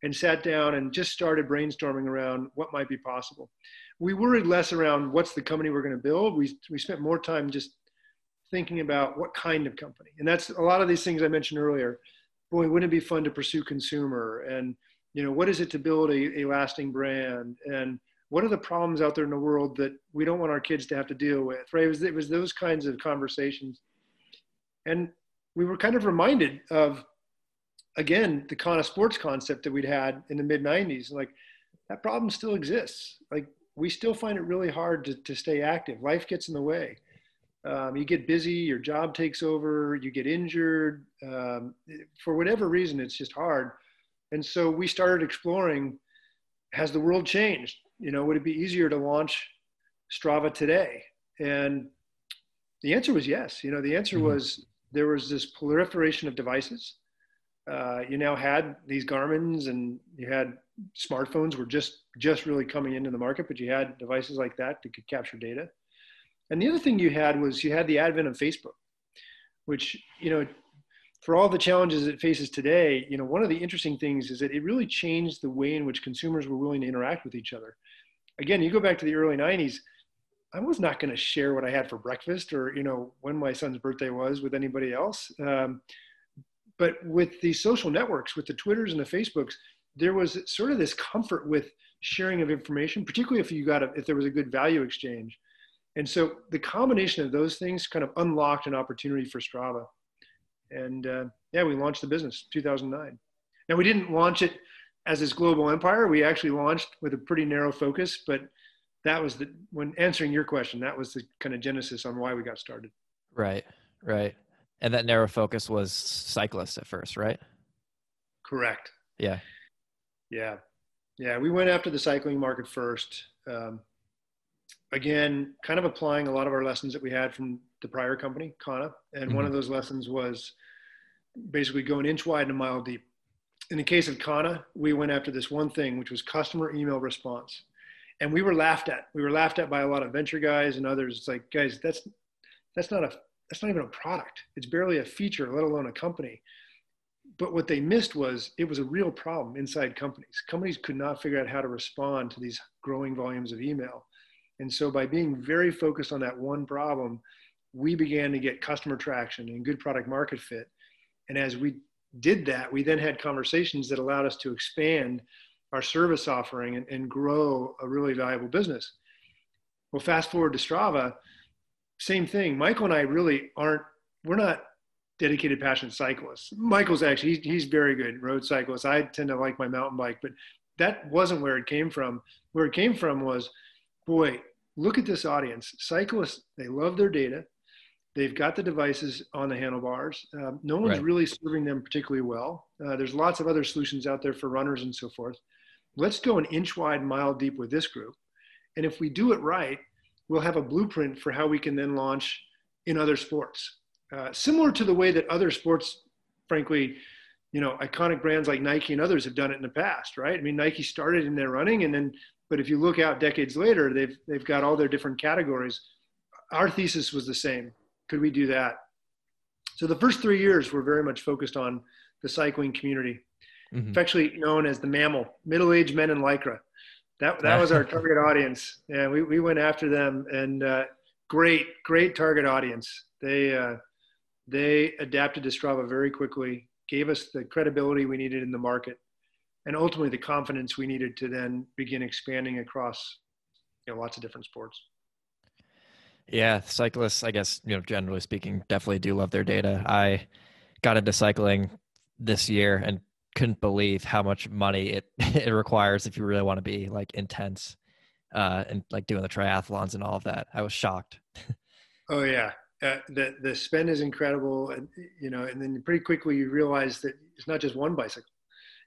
and sat down and just started brainstorming around what might be possible. We worried less around what's the company we're going to build. We, we spent more time just thinking about what kind of company. And that's a lot of these things I mentioned earlier. Boy, wouldn't it be fun to pursue consumer and you know what is it to build a, a lasting brand and what are the problems out there in the world that we don't want our kids to have to deal with right it was, it was those kinds of conversations and we were kind of reminded of again the kind of sports concept that we'd had in the mid 90s like that problem still exists like we still find it really hard to, to stay active life gets in the way um, you get busy your job takes over you get injured um, for whatever reason it's just hard and so we started exploring has the world changed? You know, would it be easier to launch Strava today? And the answer was yes. You know, the answer mm-hmm. was there was this proliferation of devices. Uh, you now had these Garmin's and you had smartphones were just just really coming into the market, but you had devices like that that could capture data. And the other thing you had was you had the advent of Facebook, which you know for all the challenges it faces today, you know, one of the interesting things is that it really changed the way in which consumers were willing to interact with each other. Again, you go back to the early 90s, I was not going to share what I had for breakfast or, you know, when my son's birthday was with anybody else. Um, but with the social networks, with the Twitters and the Facebooks, there was sort of this comfort with sharing of information, particularly if you got a, if there was a good value exchange. And so the combination of those things kind of unlocked an opportunity for Strava and uh, yeah, we launched the business 2009. Now we didn't launch it as this global empire. We actually launched with a pretty narrow focus, but that was the when answering your question, that was the kind of genesis on why we got started. Right, right. And that narrow focus was cyclists at first, right? Correct. Yeah. Yeah. Yeah. We went after the cycling market first. Um, again, kind of applying a lot of our lessons that we had from the prior company, Kana. And mm-hmm. one of those lessons was basically going inch wide and a mile deep. In the case of Kana, we went after this one thing, which was customer email response. And we were laughed at. We were laughed at by a lot of venture guys and others. It's like, guys, that's that's not a that's not even a product. It's barely a feature, let alone a company. But what they missed was it was a real problem inside companies. Companies could not figure out how to respond to these growing volumes of email. And so by being very focused on that one problem, we began to get customer traction and good product market fit. And as we did that, we then had conversations that allowed us to expand our service offering and, and grow a really valuable business. Well, fast forward to Strava, same thing. Michael and I really aren't, we're not dedicated, passionate cyclists. Michael's actually, he's, he's very good road cyclist. I tend to like my mountain bike, but that wasn't where it came from. Where it came from was, boy, look at this audience. Cyclists, they love their data. They've got the devices on the handlebars. Um, no one's right. really serving them particularly well. Uh, there's lots of other solutions out there for runners and so forth. Let's go an inch wide, mile deep with this group. And if we do it right, we'll have a blueprint for how we can then launch in other sports. Uh, similar to the way that other sports, frankly, you know, iconic brands like Nike and others have done it in the past, right? I mean, Nike started in their running, and then, but if you look out decades later, they've they've got all their different categories. Our thesis was the same. Could we do that? So the first three years were very much focused on the cycling community, mm-hmm. affectionately known as the MAMIL, middle-aged men in lycra. That that was our (laughs) target audience, and we we went after them, and uh, great great target audience. They uh, they adapted to Strava very quickly, gave us the credibility we needed in the market, and ultimately the confidence we needed to then begin expanding across you know, lots of different sports. Yeah, cyclists, I guess, you know, generally speaking, definitely do love their data. I got into cycling this year and couldn't believe how much money it (laughs) it requires if you really want to be like intense uh and like doing the triathlons and all of that. I was shocked. oh yeah uh, the the spend is incredible, and you know, and then pretty quickly you realize that it's not just one bicycle.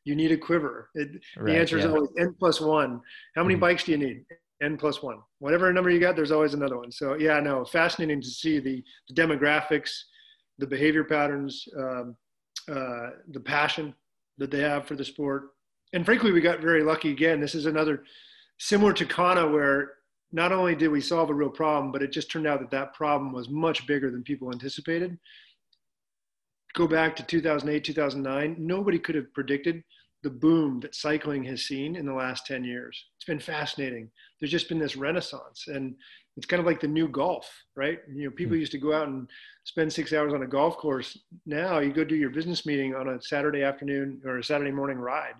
You need a quiver. It, right, the answer yeah. is always n plus one. How many mm-hmm. bikes do you need? N plus one. Whatever number you got, there's always another one. So yeah, no, fascinating to see the, the demographics, the behavior patterns, um, uh, the passion that they have for the sport. And frankly, we got very lucky again. This is another similar to Kana, where not only did we solve a real problem, but it just turned out that that problem was much bigger than people anticipated. Go back to 2008, 2009, nobody could have predicted the boom that cycling has seen in the last 10 years. It's been fascinating. There's just been this renaissance and it's kind of like the new golf, right? You know, people hmm. used to go out and spend six hours on a golf course. Now you go do your business meeting on a Saturday afternoon or a Saturday morning ride.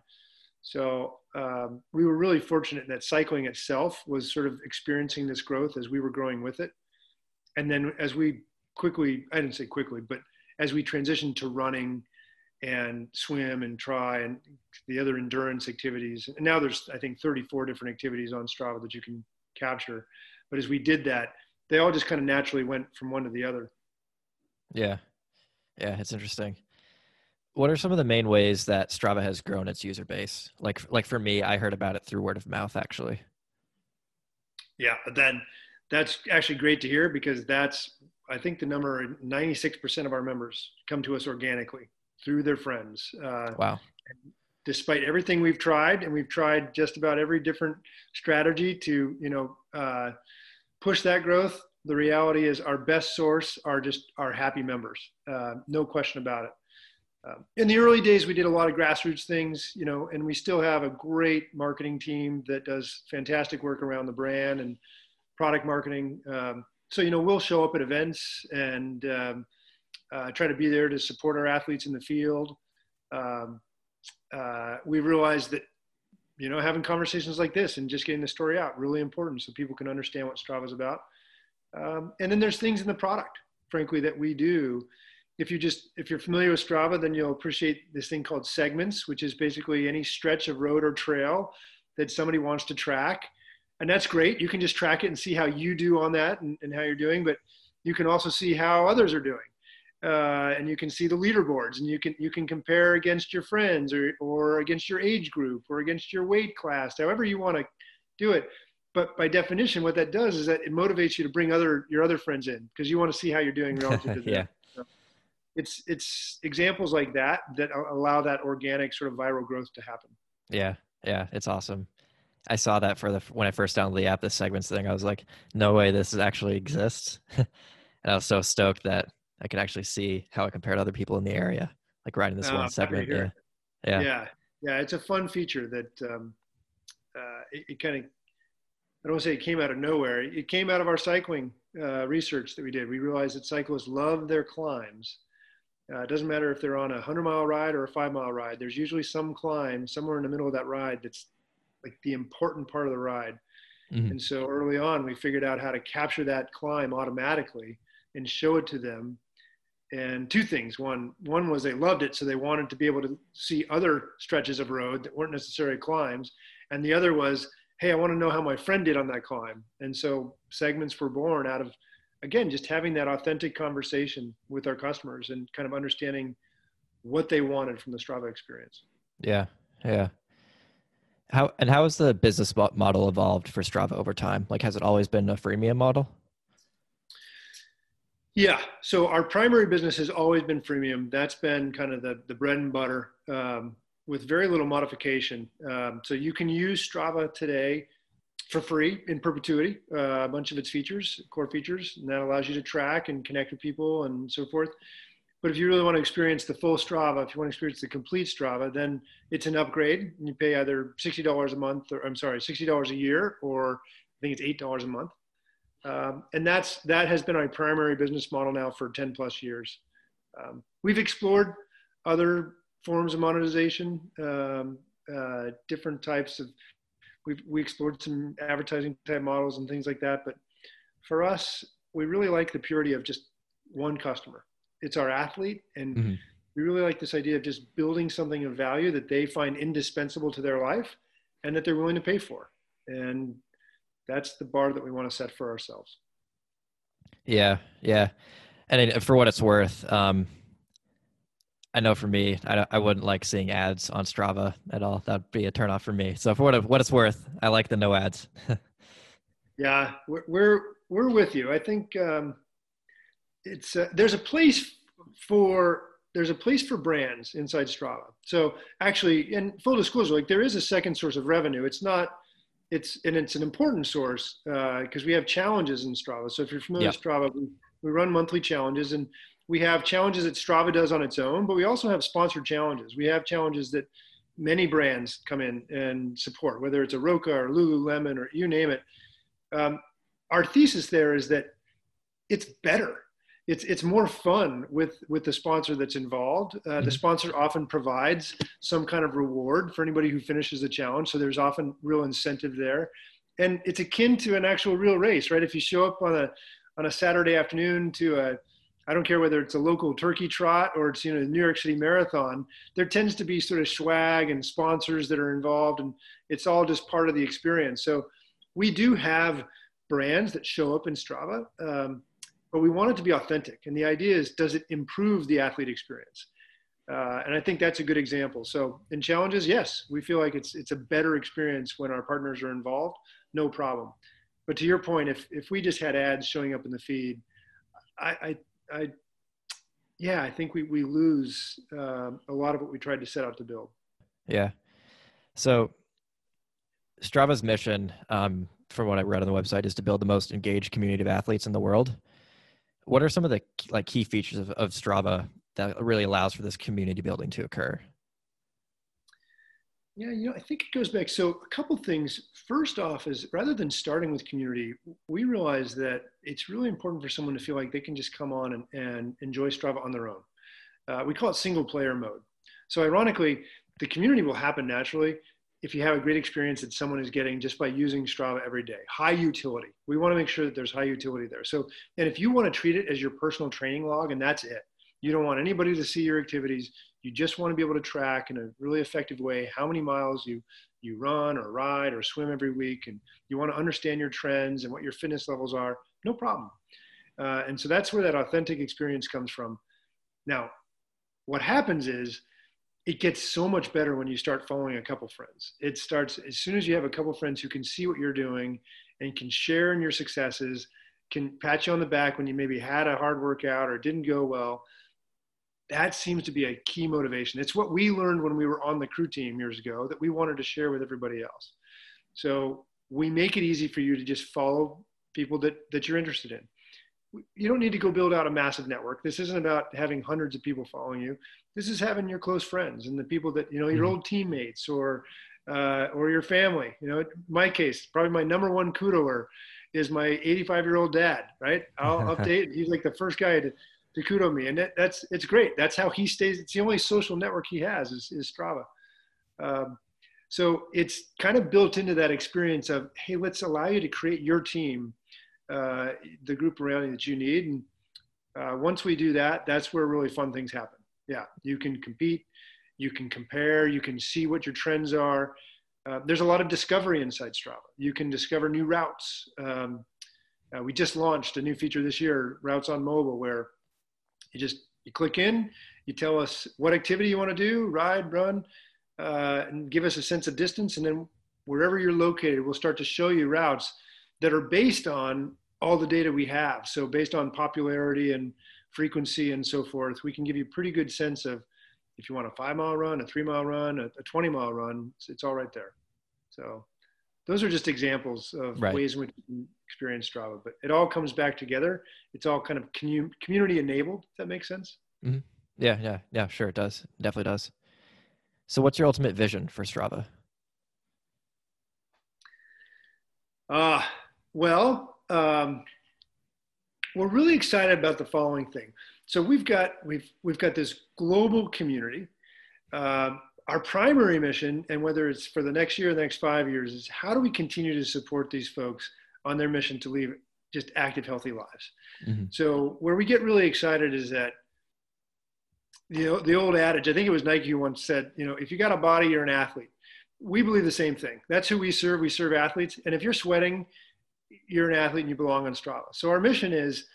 So um, we were really fortunate that cycling itself was sort of experiencing this growth as we were growing with it. And then as we quickly, I didn't say quickly, but as we transitioned to running and swim and tri and the other endurance activities, and now there's, I think, 34 different activities on Strava that you can capture. But as we did that, they all just kind of naturally went from one to the other. Yeah. Yeah, it's interesting what are some of the main ways that Strava has grown its user base? Like like for me, I heard about it through word of mouth actually. Yeah, but then that's actually great to hear because that's I think the number 96% of our members come to us organically through their friends. Uh, wow. Despite everything we've tried, and we've tried just about every different strategy to, you know, uh, push that growth, the reality is our best source are just our happy members. Uh, no question about it. Um, in the early days, we did a lot of grassroots things, you know, and we still have a great marketing team that does fantastic work around the brand and product marketing. Um, so, you know, we'll show up at events and um, uh, try to be there to support our athletes in the field. Um, uh, we realized that, you know, having conversations like this and just getting the story out really important so people can understand what Strava is about. Um, and then there's things in the product, frankly, that we do if you just if you're familiar with Strava, then you'll appreciate this thing called segments, which is basically any stretch of road or trail that somebody wants to track. And that's great. You can just track it and see how you do on that and, and how you're doing, but you can also see how others are doing. Uh, and you can see the leaderboards and you can you can compare against your friends or or against your age group or against your weight class, however you want to do it. But by definition, what that does is that it motivates you to bring other your other friends in because you want to see how you're doing relative to (laughs) them. yeah it's it's examples like that that allow that organic sort of viral growth to happen. Yeah, yeah, it's awesome. I saw that for the when I first downloaded the app, the segments thing. I was like, no way, this actually exists. (laughs) and I was so stoked that I could actually see how it compared to other people in the area, like riding this oh, one segment. Yeah. yeah, yeah, yeah. It's a fun feature that um, uh, it, it kind of. I don't want to say it came out of nowhere. It came out of our cycling uh, research that we did. We realized that cyclists love their climbs uh, it doesn't matter if they're on a 100 mile ride or a five mile ride, there's usually some climb somewhere in the middle of that ride that's like the important part of the ride. Mm-hmm. And so early on, we figured out how to capture that climb automatically and show it to them. And two things. One, one was they loved it, so they wanted to be able to see other stretches of road that weren't necessarily climbs. And the other was, hey, I want to know how my friend did on that climb. And so segments were born out of again, just having that authentic conversation with our customers and kind of understanding what they wanted from the Strava experience. Yeah. Yeah. How and how has the business model evolved for Strava over time? Like, has it always been a freemium model? Yeah. So our primary business has always been freemium. That's been kind of the, the bread and butter um, with very little modification. Um, so you can use Strava today for free in perpetuity, uh, a bunch of its features, core features, and that allows you to track and connect with people and so forth. But if you really want to experience the full Strava, if you want to experience the complete Strava, then it's an upgrade. And you pay either $60 a month, or I'm sorry, $60 a year, or I think it's $8 a month. Um, and that's that has been our primary business model now for 10 plus years. Um, we've explored other forms of monetization, um, uh, different types of. We've we explored some advertising type models and things like that, but for us, we really like the purity of just one customer. It's our athlete, and mm-hmm. we really like this idea of just building something of value that they find indispensable to their life, and that they're willing to pay for. And that's the bar that we want to set for ourselves. Yeah, yeah, and for what it's worth, um, I know for me, I, I wouldn't like seeing ads on Strava at all. That'd be a turnoff for me. So for what what it's worth, I like the no ads. (laughs) yeah, we're, we're we're with you. I think um, it's uh, there's a place for there's a place for brands inside Strava. So actually, in full disclosure, like there is a second source of revenue. It's not it's and it's an important source because uh, we have challenges in Strava. So if you're familiar with Strava, we, we run monthly challenges and we have challenges that Strava does on its own, but we also have sponsored challenges. We have challenges that many brands come in and support, whether it's a Roka or Lululemon or you name it. Um, our thesis there is that it's better it's it's more fun with with the sponsor that's involved. Uh, mm-hmm. The sponsor often provides some kind of reward for anybody who finishes the challenge, so there's often real incentive there, and it's akin to an actual real race, right? If you show up on a on a Saturday afternoon to a I don't care whether it's a local turkey trot or it's you know the New York City Marathon. There tends to be sort of swag and sponsors that are involved, and it's all just part of the experience. So we do have brands that show up in Strava. Um, but we want it to be authentic. And the idea is, does it improve the athlete experience? Uh, and I think that's a good example. So in challenges, yes, we feel like it's it's a better experience when our partners are involved. No problem. But to your point, if if we just had ads showing up in the feed, I I, I yeah, I think we we lose uh, a lot of what we tried to set out to build. Yeah. So Strava's mission, um, from what I read on the website, is to build the most engaged community of athletes in the world what are some of the like key features of, of Strava that really allows for this community building to occur? Yeah, you know, I think it goes back. So a couple things. First off, is rather than starting with community, we realize that it's really important for someone to feel like they can just come on and, and enjoy Strava on their own. Uh, we call it single player mode. So ironically, the community will happen naturally if you have a great experience that someone is getting just by using Strava every day. High utility. We want to make sure that there's high utility there. So, and if you want to treat it as your personal training log and that's it, you don't want anybody to see your activities. You just want to be able to track in a really effective way how many miles you you run or ride or swim every week, and you want to understand your trends and what your fitness levels are. No problem. Uh, and so that's where that authentic experience comes from. Now, what happens is it gets so much better when you start following a couple friends. It starts as soon as you have a couple friends who can see what you're doing and can share in your successes, can pat you on the back when you maybe had a hard workout or didn't go well. That seems to be a key motivation. It's what we learned when we were on the crew team years ago that we wanted to share with everybody else. So we make it easy for you to just follow people that, that you're interested in you don't need to go build out a massive network. This isn't about having hundreds of people following you. This is having your close friends and the people that you know, your mm-hmm. old teammates or uh, or your family. You know, my case, probably my number one kudoer is my 85 year old dad. Right? I'll (laughs) update. He's like the first guy to to kudo me, and that, that's it's great. That's how he stays. It's the only social network he has is, is Strava. Um, so it's kind of built into that experience of hey, let's allow you to create your team uh, the group around you that you need. And uh, once we do that, that's where really fun things happen. Yeah, you can compete, you can compare, you can see what your trends are. Uh, there's a lot of discovery inside Strava. You can discover new routes. Um, uh, we just launched a new feature this year, routes on mobile, where you just you click in, you tell us what activity you want to do, ride, run, uh, and give us a sense of distance, and then wherever you're located, we'll start to show you routes that are based on all the data we have. So based on popularity and frequency and so forth, we can give you a pretty good sense of if you want a five mile run, a three mile run, a, a 20 mile run, it's, it's, all right there. So those are just examples of right. ways in which you can experience Strava, but it all comes back together. It's all kind of commun- community enabled. If that makes sense. Mm-hmm. Yeah, yeah, yeah, sure. It does. It definitely does. So what's your ultimate vision for Strava? Uh, well, um, we're really excited about the following thing. So we've got we've we've got this global community. Uh, our primary mission, and whether it's for the next year or the next five years, is how do we continue to support these folks on their mission to lead just active, healthy lives. Mm-hmm. So where we get really excited is that you know the old adage. I think it was Nike who once said, you know, if you got a body, you're an athlete. We believe the same thing. That's who we serve. We serve athletes, and if you're sweating you're an athlete and you belong on Strava. So our mission is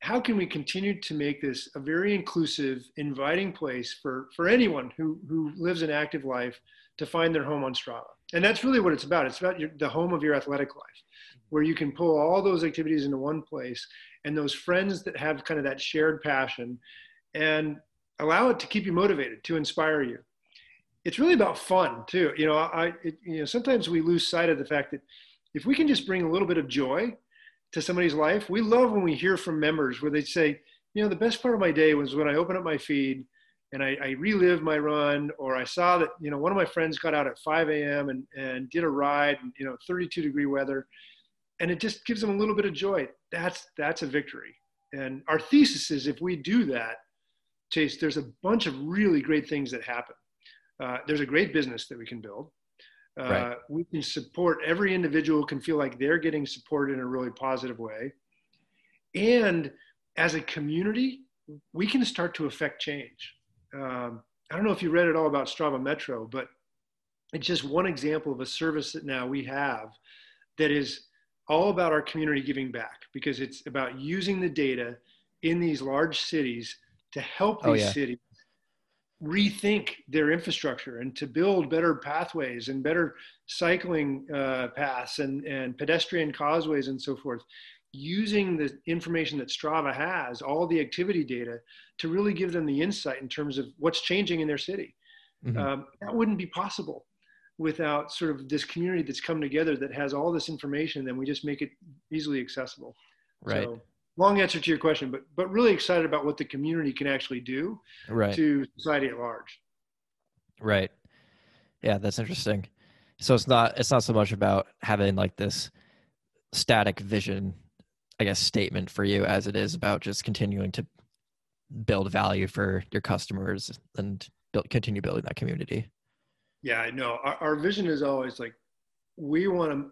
how can we continue to make this a very inclusive, inviting place for, for anyone who, who lives an active life to find their home on Strava? And that's really what it's about. It's about your, the home of your athletic life, where you can pull all those activities into one place and those friends that have kind of that shared passion and allow it to keep you motivated, to inspire you. It's really about fun too. You know, I, it, you know, sometimes we lose sight of the fact that if we can just bring a little bit of joy to somebody's life, we love when we hear from members where they say, you know, the best part of my day was when I opened up my feed and I, I relived my run, or I saw that, you know, one of my friends got out at 5 a.m. and, and did a ride, and, you know, 32 degree weather. And it just gives them a little bit of joy. That's, that's a victory. And our thesis is if we do that, Chase, there's a bunch of really great things that happen. Uh, there's a great business that we can build. Uh, right. We can support every individual can feel like they're getting supported in a really positive way. And as a community, we can start to affect change. Um, I don't know if you read it all about Strava Metro, but it's just one example of a service that now we have that is all about our community giving back because it's about using the data in these large cities to help oh, these oh, yeah. cities rethink their infrastructure and to build better pathways and better cycling uh, paths and, and pedestrian causeways and so forth using the information that strava has all the activity data to really give them the insight in terms of what's changing in their city. Mm-hmm. um, that wouldn't be possible without sort of this community that's come together that has all this information then we just make it easily accessible. Right. So, long answer to your question, but but really excited about what the community can actually do right. to society at large. Right. Yeah, that's interesting. So it's not it's not so much about having like this static vision, I guess, statement for you as it is about just continuing to build value for your customers and build, continue building that community. Yeah, I know. Our, our vision is always like we want to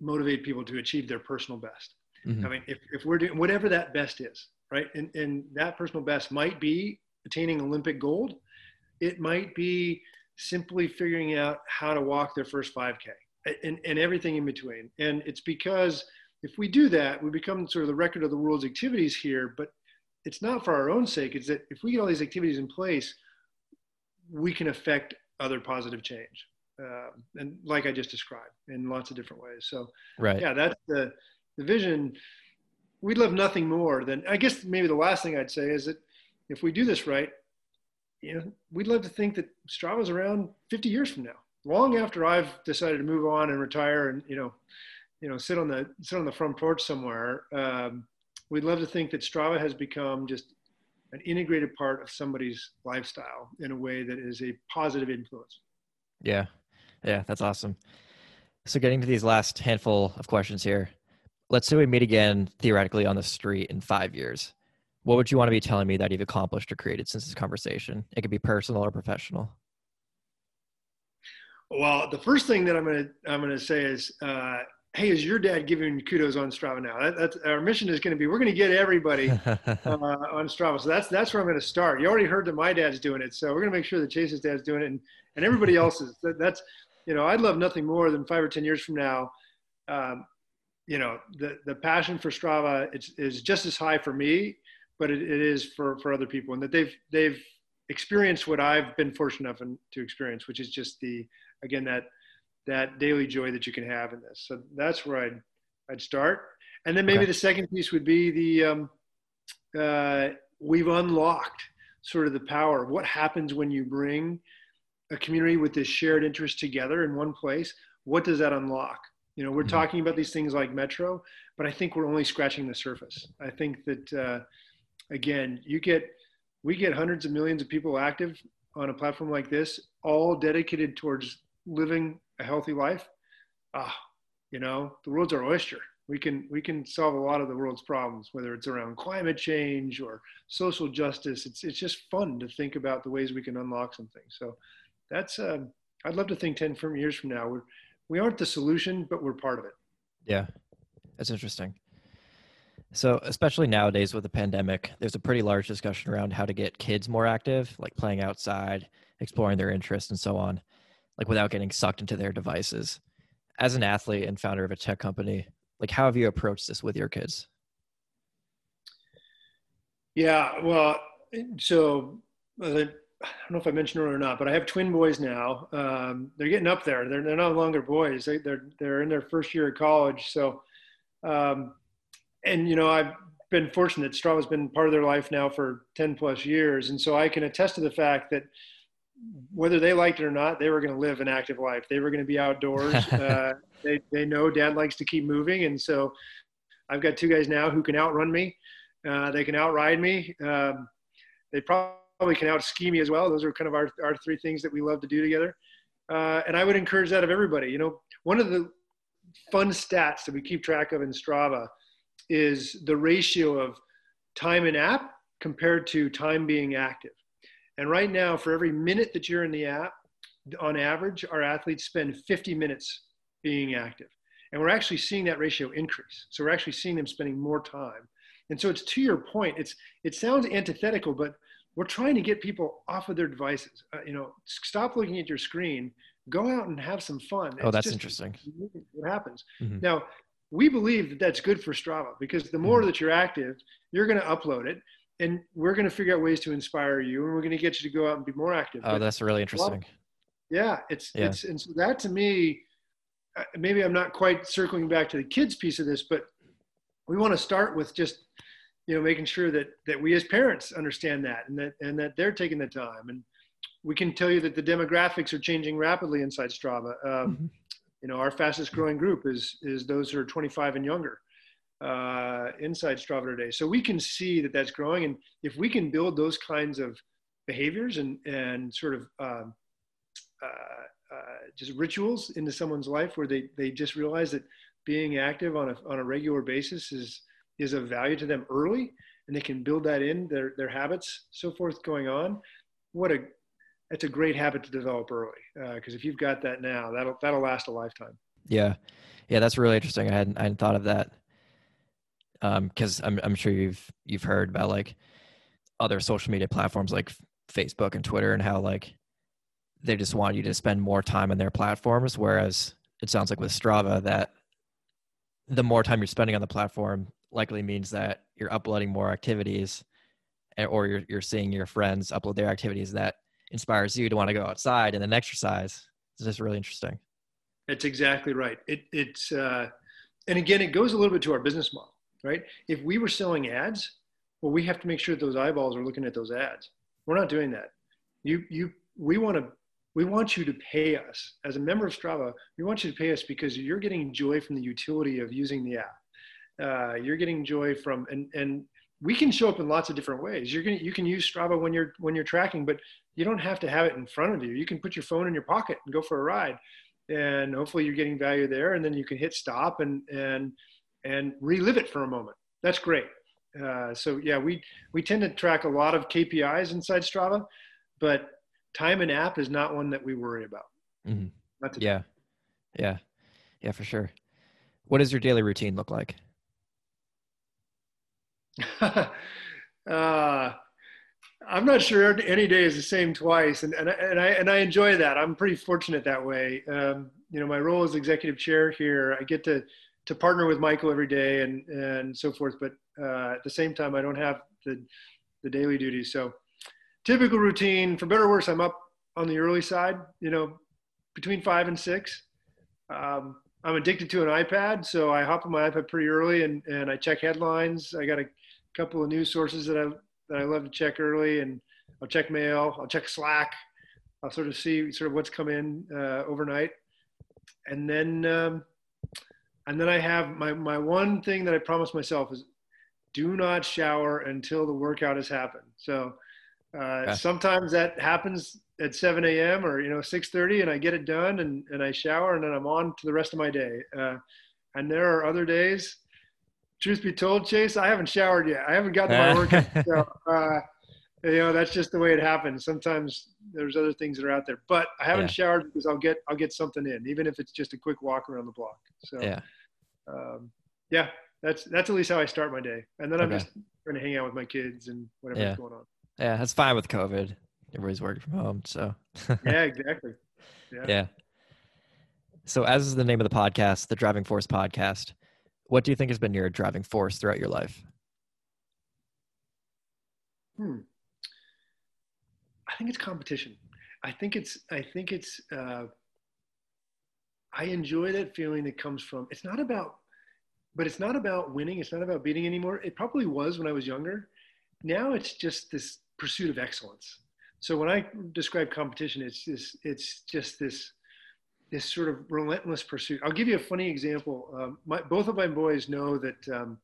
motivate people to achieve their personal best. Mm-hmm. I mean, if, if we're doing whatever that best is, right? And, and that personal best might be attaining Olympic gold. It might be simply figuring out how to walk their first 5K and, and everything in between. And it's because if we do that, we become sort of the record of the world's activities here, but it's not for our own sake. It's that if we get all these activities in place, we can affect other positive change. Uh, and like I just described in lots of different ways. So, right. yeah, that's the, the vision, we'd love nothing more than, I guess maybe the last thing I'd say is that if we do this right, you know, we'd love to think that Strava's around 50 years from now, long after I've decided to move on and retire and, you know, you know, sit on the, sit on the front porch somewhere. Um, we'd love to think that Strava has become just an integrated part of somebody's lifestyle in a way that is a positive influence. Yeah. Yeah. That's awesome. So getting to these last handful of questions here, let's say we meet again theoretically on the street in five years. What would you want to be telling me that you've accomplished or created since this conversation? It could be personal or professional. Well, the first thing that I'm gonna I'm gonna say is, uh, hey, is your dad giving kudos on Strava now? That, that's our mission is going to be we're going to get everybody (laughs) uh, on Strava. So that's that's where I'm going to start. You already heard that my dad's doing it, so we're going to make sure that Chase's dad's doing it, and and everybody (laughs) else's. That, that's you know I'd love nothing more than five or ten years from now. Um, you know the the passion for Strava it's, is just as high for me, but it, it is for for other people, and that they've they've experienced what I've been fortunate enough to experience, which is just the again that that daily joy that you can have in this. So that's where I'd I'd start, and then maybe okay. the second piece would be the um, uh, we've unlocked sort of the power of what happens when you bring a community with this shared interest together in one place. What does that unlock? You know, we're mm-hmm. talking about these things like Metro, but I think we're only scratching the surface. I think that uh, again, you get we get hundreds of millions of people active on a platform like this, all dedicated towards living a healthy life. Ah, you know, the world's our oyster. We can we can solve a lot of the world's problems, whether it's around climate change or social justice. It's it's just fun to think about the ways we can unlock some things. So that's uh, I'd love to think ten from years from now we're we aren't the solution, but we're part of it. Yeah, that's interesting. So, especially nowadays with the pandemic, there's a pretty large discussion around how to get kids more active, like playing outside, exploring their interests, and so on, like without getting sucked into their devices. As an athlete and founder of a tech company, like how have you approached this with your kids? Yeah, well, so I don't know if I mentioned it or not, but I have twin boys now. Um, they're getting up there. They're, they're no longer boys. They, are they're, they're in their first year of college. So, um, and you know, I've been fortunate. Strava's been part of their life now for 10 plus years. And so I can attest to the fact that whether they liked it or not, they were going to live an active life. They were going to be outdoors. (laughs) uh, they, they know dad likes to keep moving. And so I've got two guys now who can outrun me. Uh, they can outride me. Um, they probably can out ski me as well. Those are kind of our, our three things that we love to do together. Uh, and I would encourage that of everybody. You know, one of the fun stats that we keep track of in Strava is the ratio of time in app compared to time being active. And right now, for every minute that you're in the app, on average, our athletes spend 50 minutes being active. And we're actually seeing that ratio increase. So we're actually seeing them spending more time. And so it's to your point, it's it sounds antithetical, but we're trying to get people off of their devices. Uh, you know, stop looking at your screen, go out and have some fun. Oh, that's interesting. What happens. Mm-hmm. Now, we believe that that's good for Strava because the more mm-hmm. that you're active, you're going to upload it and we're going to figure out ways to inspire you and we're going to get you to go out and be more active. Oh, but that's really interesting. yeah. It's, yeah. it's, and so that to me, uh, maybe I'm not quite circling back to the kids piece of this, but we want to start with just, you know, making sure that, that we as parents understand that and that, and that they're taking the time. And we can tell you that the demographics are changing rapidly inside Strava. Um, mm-hmm you know, our fastest growing group is is those who are 25 and younger uh, inside Strava today. So we can see that that's growing, and if we can build those kinds of behaviors and and sort of um, uh, uh, just rituals into someone's life where they they just realize that being active on a on a regular basis is is of value to them early, and they can build that in their their habits, so forth, going on. What a it's a great habit to develop early because uh, if you've got that now, that'll that'll last a lifetime. Yeah, yeah, that's really interesting. I hadn't I hadn't thought of that because um, I'm I'm sure you've you've heard about like other social media platforms like Facebook and Twitter and how like they just want you to spend more time on their platforms, whereas it sounds like with Strava that the more time you're spending on the platform likely means that you're uploading more activities or you're, you're seeing your friends upload their activities that inspires you to want to go outside and then exercise. It's just really interesting. That's exactly right. It, it's, uh, and again, it goes a little bit to our business model, right? If we were selling ads, well, we have to make sure that those eyeballs are looking at those ads. We're not doing that. You, you, we want to, we want you to pay us as a member of Strava. We want you to pay us because you're getting joy from the utility of using the app. Uh, you're getting joy from, and, and we can show up in lots of different ways. You're to, you can use Strava when you're, when you're tracking, but you don't have to have it in front of you. You can put your phone in your pocket and go for a ride, and hopefully you're getting value there. And then you can hit stop and and and relive it for a moment. That's great. Uh, so yeah, we we tend to track a lot of KPIs inside Strava, but time and app is not one that we worry about. Mm-hmm. yeah, yeah, yeah, for sure. What does your daily routine look like? (laughs) uh, I'm not sure any day is the same twice, and and, and I and I enjoy that. I'm pretty fortunate that way. Um, you know, my role as executive chair here, I get to to partner with Michael every day and and so forth. But uh, at the same time, I don't have the the daily duties. So, typical routine, for better or worse, I'm up on the early side. You know, between five and six. um, I'm addicted to an iPad, so I hop on my iPad pretty early and, and I check headlines. I got a couple of news sources that I that I love to check early, and I'll check mail. I'll check Slack. I'll sort of see sort of what's come in uh, overnight, and then um, and then I have my my one thing that I promise myself is do not shower until the workout has happened. So uh, sometimes that happens at 7 a.m. or you know 6:30, and I get it done, and and I shower, and then I'm on to the rest of my day. Uh, and there are other days. Truth be told, Chase, I haven't showered yet. I haven't gotten my workout. so, (laughs) uh, you know that's just the way it happens. Sometimes there's other things that are out there, but I haven't yeah. showered because I'll get I'll get something in, even if it's just a quick walk around the block. So yeah, um, yeah, that's that's at least how I start my day, and then I'm just trying to hang out with my kids and whatever's yeah. going on. Yeah, that's fine with COVID. Everybody's working from home, so. (laughs) yeah, exactly. Yeah. yeah. So, as is the name of the podcast, the Driving Force Podcast, what do you think has been your driving force throughout your life? Hmm. I think it's competition. I think it's. I think it's. Uh, I enjoy that feeling that comes from. It's not about, but it's not about winning. It's not about beating anymore. It probably was when I was younger. Now it's just this pursuit of excellence. So when I describe competition, it's just, it's just this, this sort of relentless pursuit. I'll give you a funny example. Um, my, both of my boys know that um,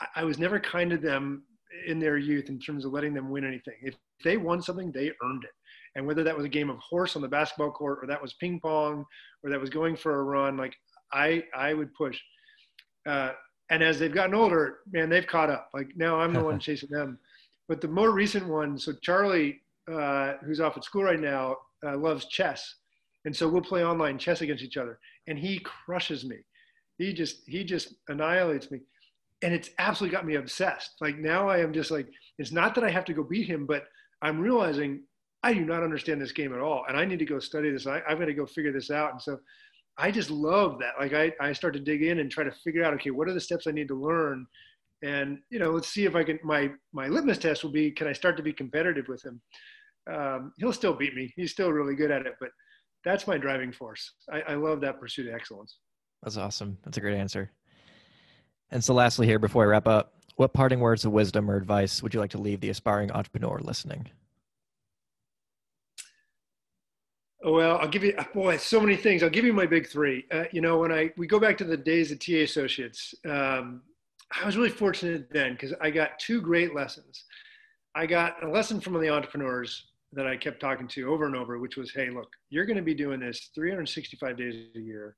I, I, was never kind to them in their youth in terms of letting them win anything. If they won something, they earned it. And whether that was a game of horse on the basketball court, or that was ping pong, or that was going for a run, like I, I would push. Uh, and as they've gotten older, man, they've caught up. Like now, I'm the one (laughs) chasing them. But the more recent one, so Charlie, uh, who's off at school right now, uh, loves chess, and so we'll play online chess against each other, and he crushes me. He just he just annihilates me, and it's absolutely got me obsessed. Like now I am just like it's not that I have to go beat him, but I'm realizing I do not understand this game at all, and I need to go study this. I, I've got to go figure this out, and so I just love that. Like I, I start to dig in and try to figure out, okay, what are the steps I need to learn and you know let's see if i can my my litmus test will be can i start to be competitive with him um, he'll still beat me he's still really good at it but that's my driving force. I, I love that pursuit of excellence. That's awesome. That's a great answer. And so lastly here before i wrap up what parting words of wisdom or advice would you like to leave the aspiring entrepreneur listening? Well i'll give you boy so many things. I'll give you my big three. Uh, you know when i we go back to the days of TA Associates um, I was really fortunate then because I got two great lessons. I got a lesson from the entrepreneurs that I kept talking to over and over, which was, hey, look, you're going to be doing this 365 days a year.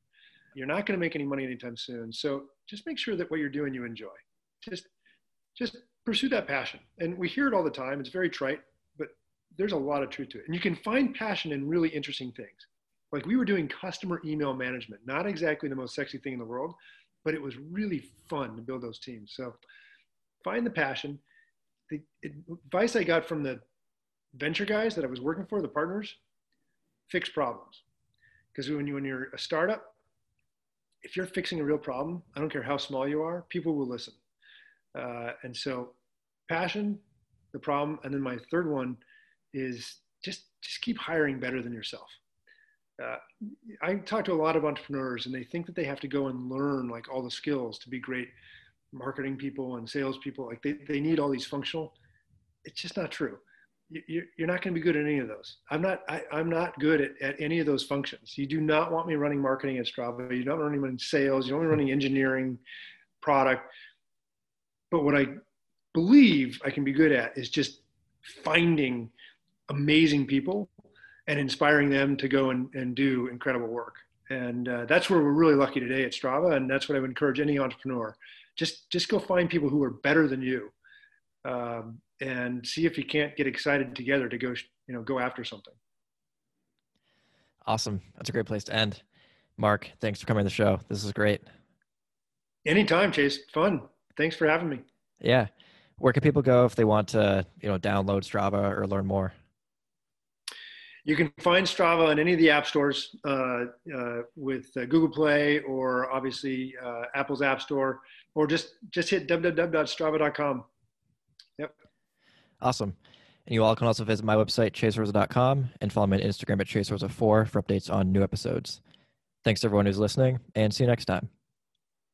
You're not going to make any money anytime soon. So just make sure that what you're doing you enjoy. Just just pursue that passion. And we hear it all the time. It's very trite, but there's a lot of truth to it. And you can find passion in really interesting things. Like we were doing customer email management, not exactly the most sexy thing in the world, but it was really fun to build those teams. So find the passion. The advice I got from the venture guys that I was working for, the partners, fix problems. Because when, you, when you're a startup, if you're fixing a real problem, I don't care how small you are, people will listen. Uh, and so passion, the problem. And then my third one is just, just keep hiring better than yourself uh, I talk to a lot of entrepreneurs and they think that they have to go and learn like all the skills to be great marketing people and sales people. Like they, they need all these functional. It's just not true. You, you're not going to be good at any of those. I'm not, I, am not good at, at any of those functions. You do not want me running marketing at Strava. You don't want me running sales. You don't want me running engineering product. But what I believe I can be good at is just finding amazing people and inspiring them to go and, and do incredible work. And uh, that's where we're really lucky today at Strava. And that's what I would encourage any entrepreneur. Just, just go find people who are better than you um, and see if you can't get excited together to go, you know, go after something. Awesome. That's a great place to end. Mark, thanks for coming to the show. This is great. Anytime, Chase. Fun. Thanks for having me. Yeah. Where can people go if they want to, you know, download Strava or learn more? You can find Strava on any of the app stores uh, uh, with uh, Google Play or obviously uh, Apple's App Store, or just just hit www.strava.com. Awesome. And you all can also visit my website, chaserosa.com, and follow me on Instagram at chaserosa4 for updates on new episodes. Thanks to everyone who's listening, and see you next time.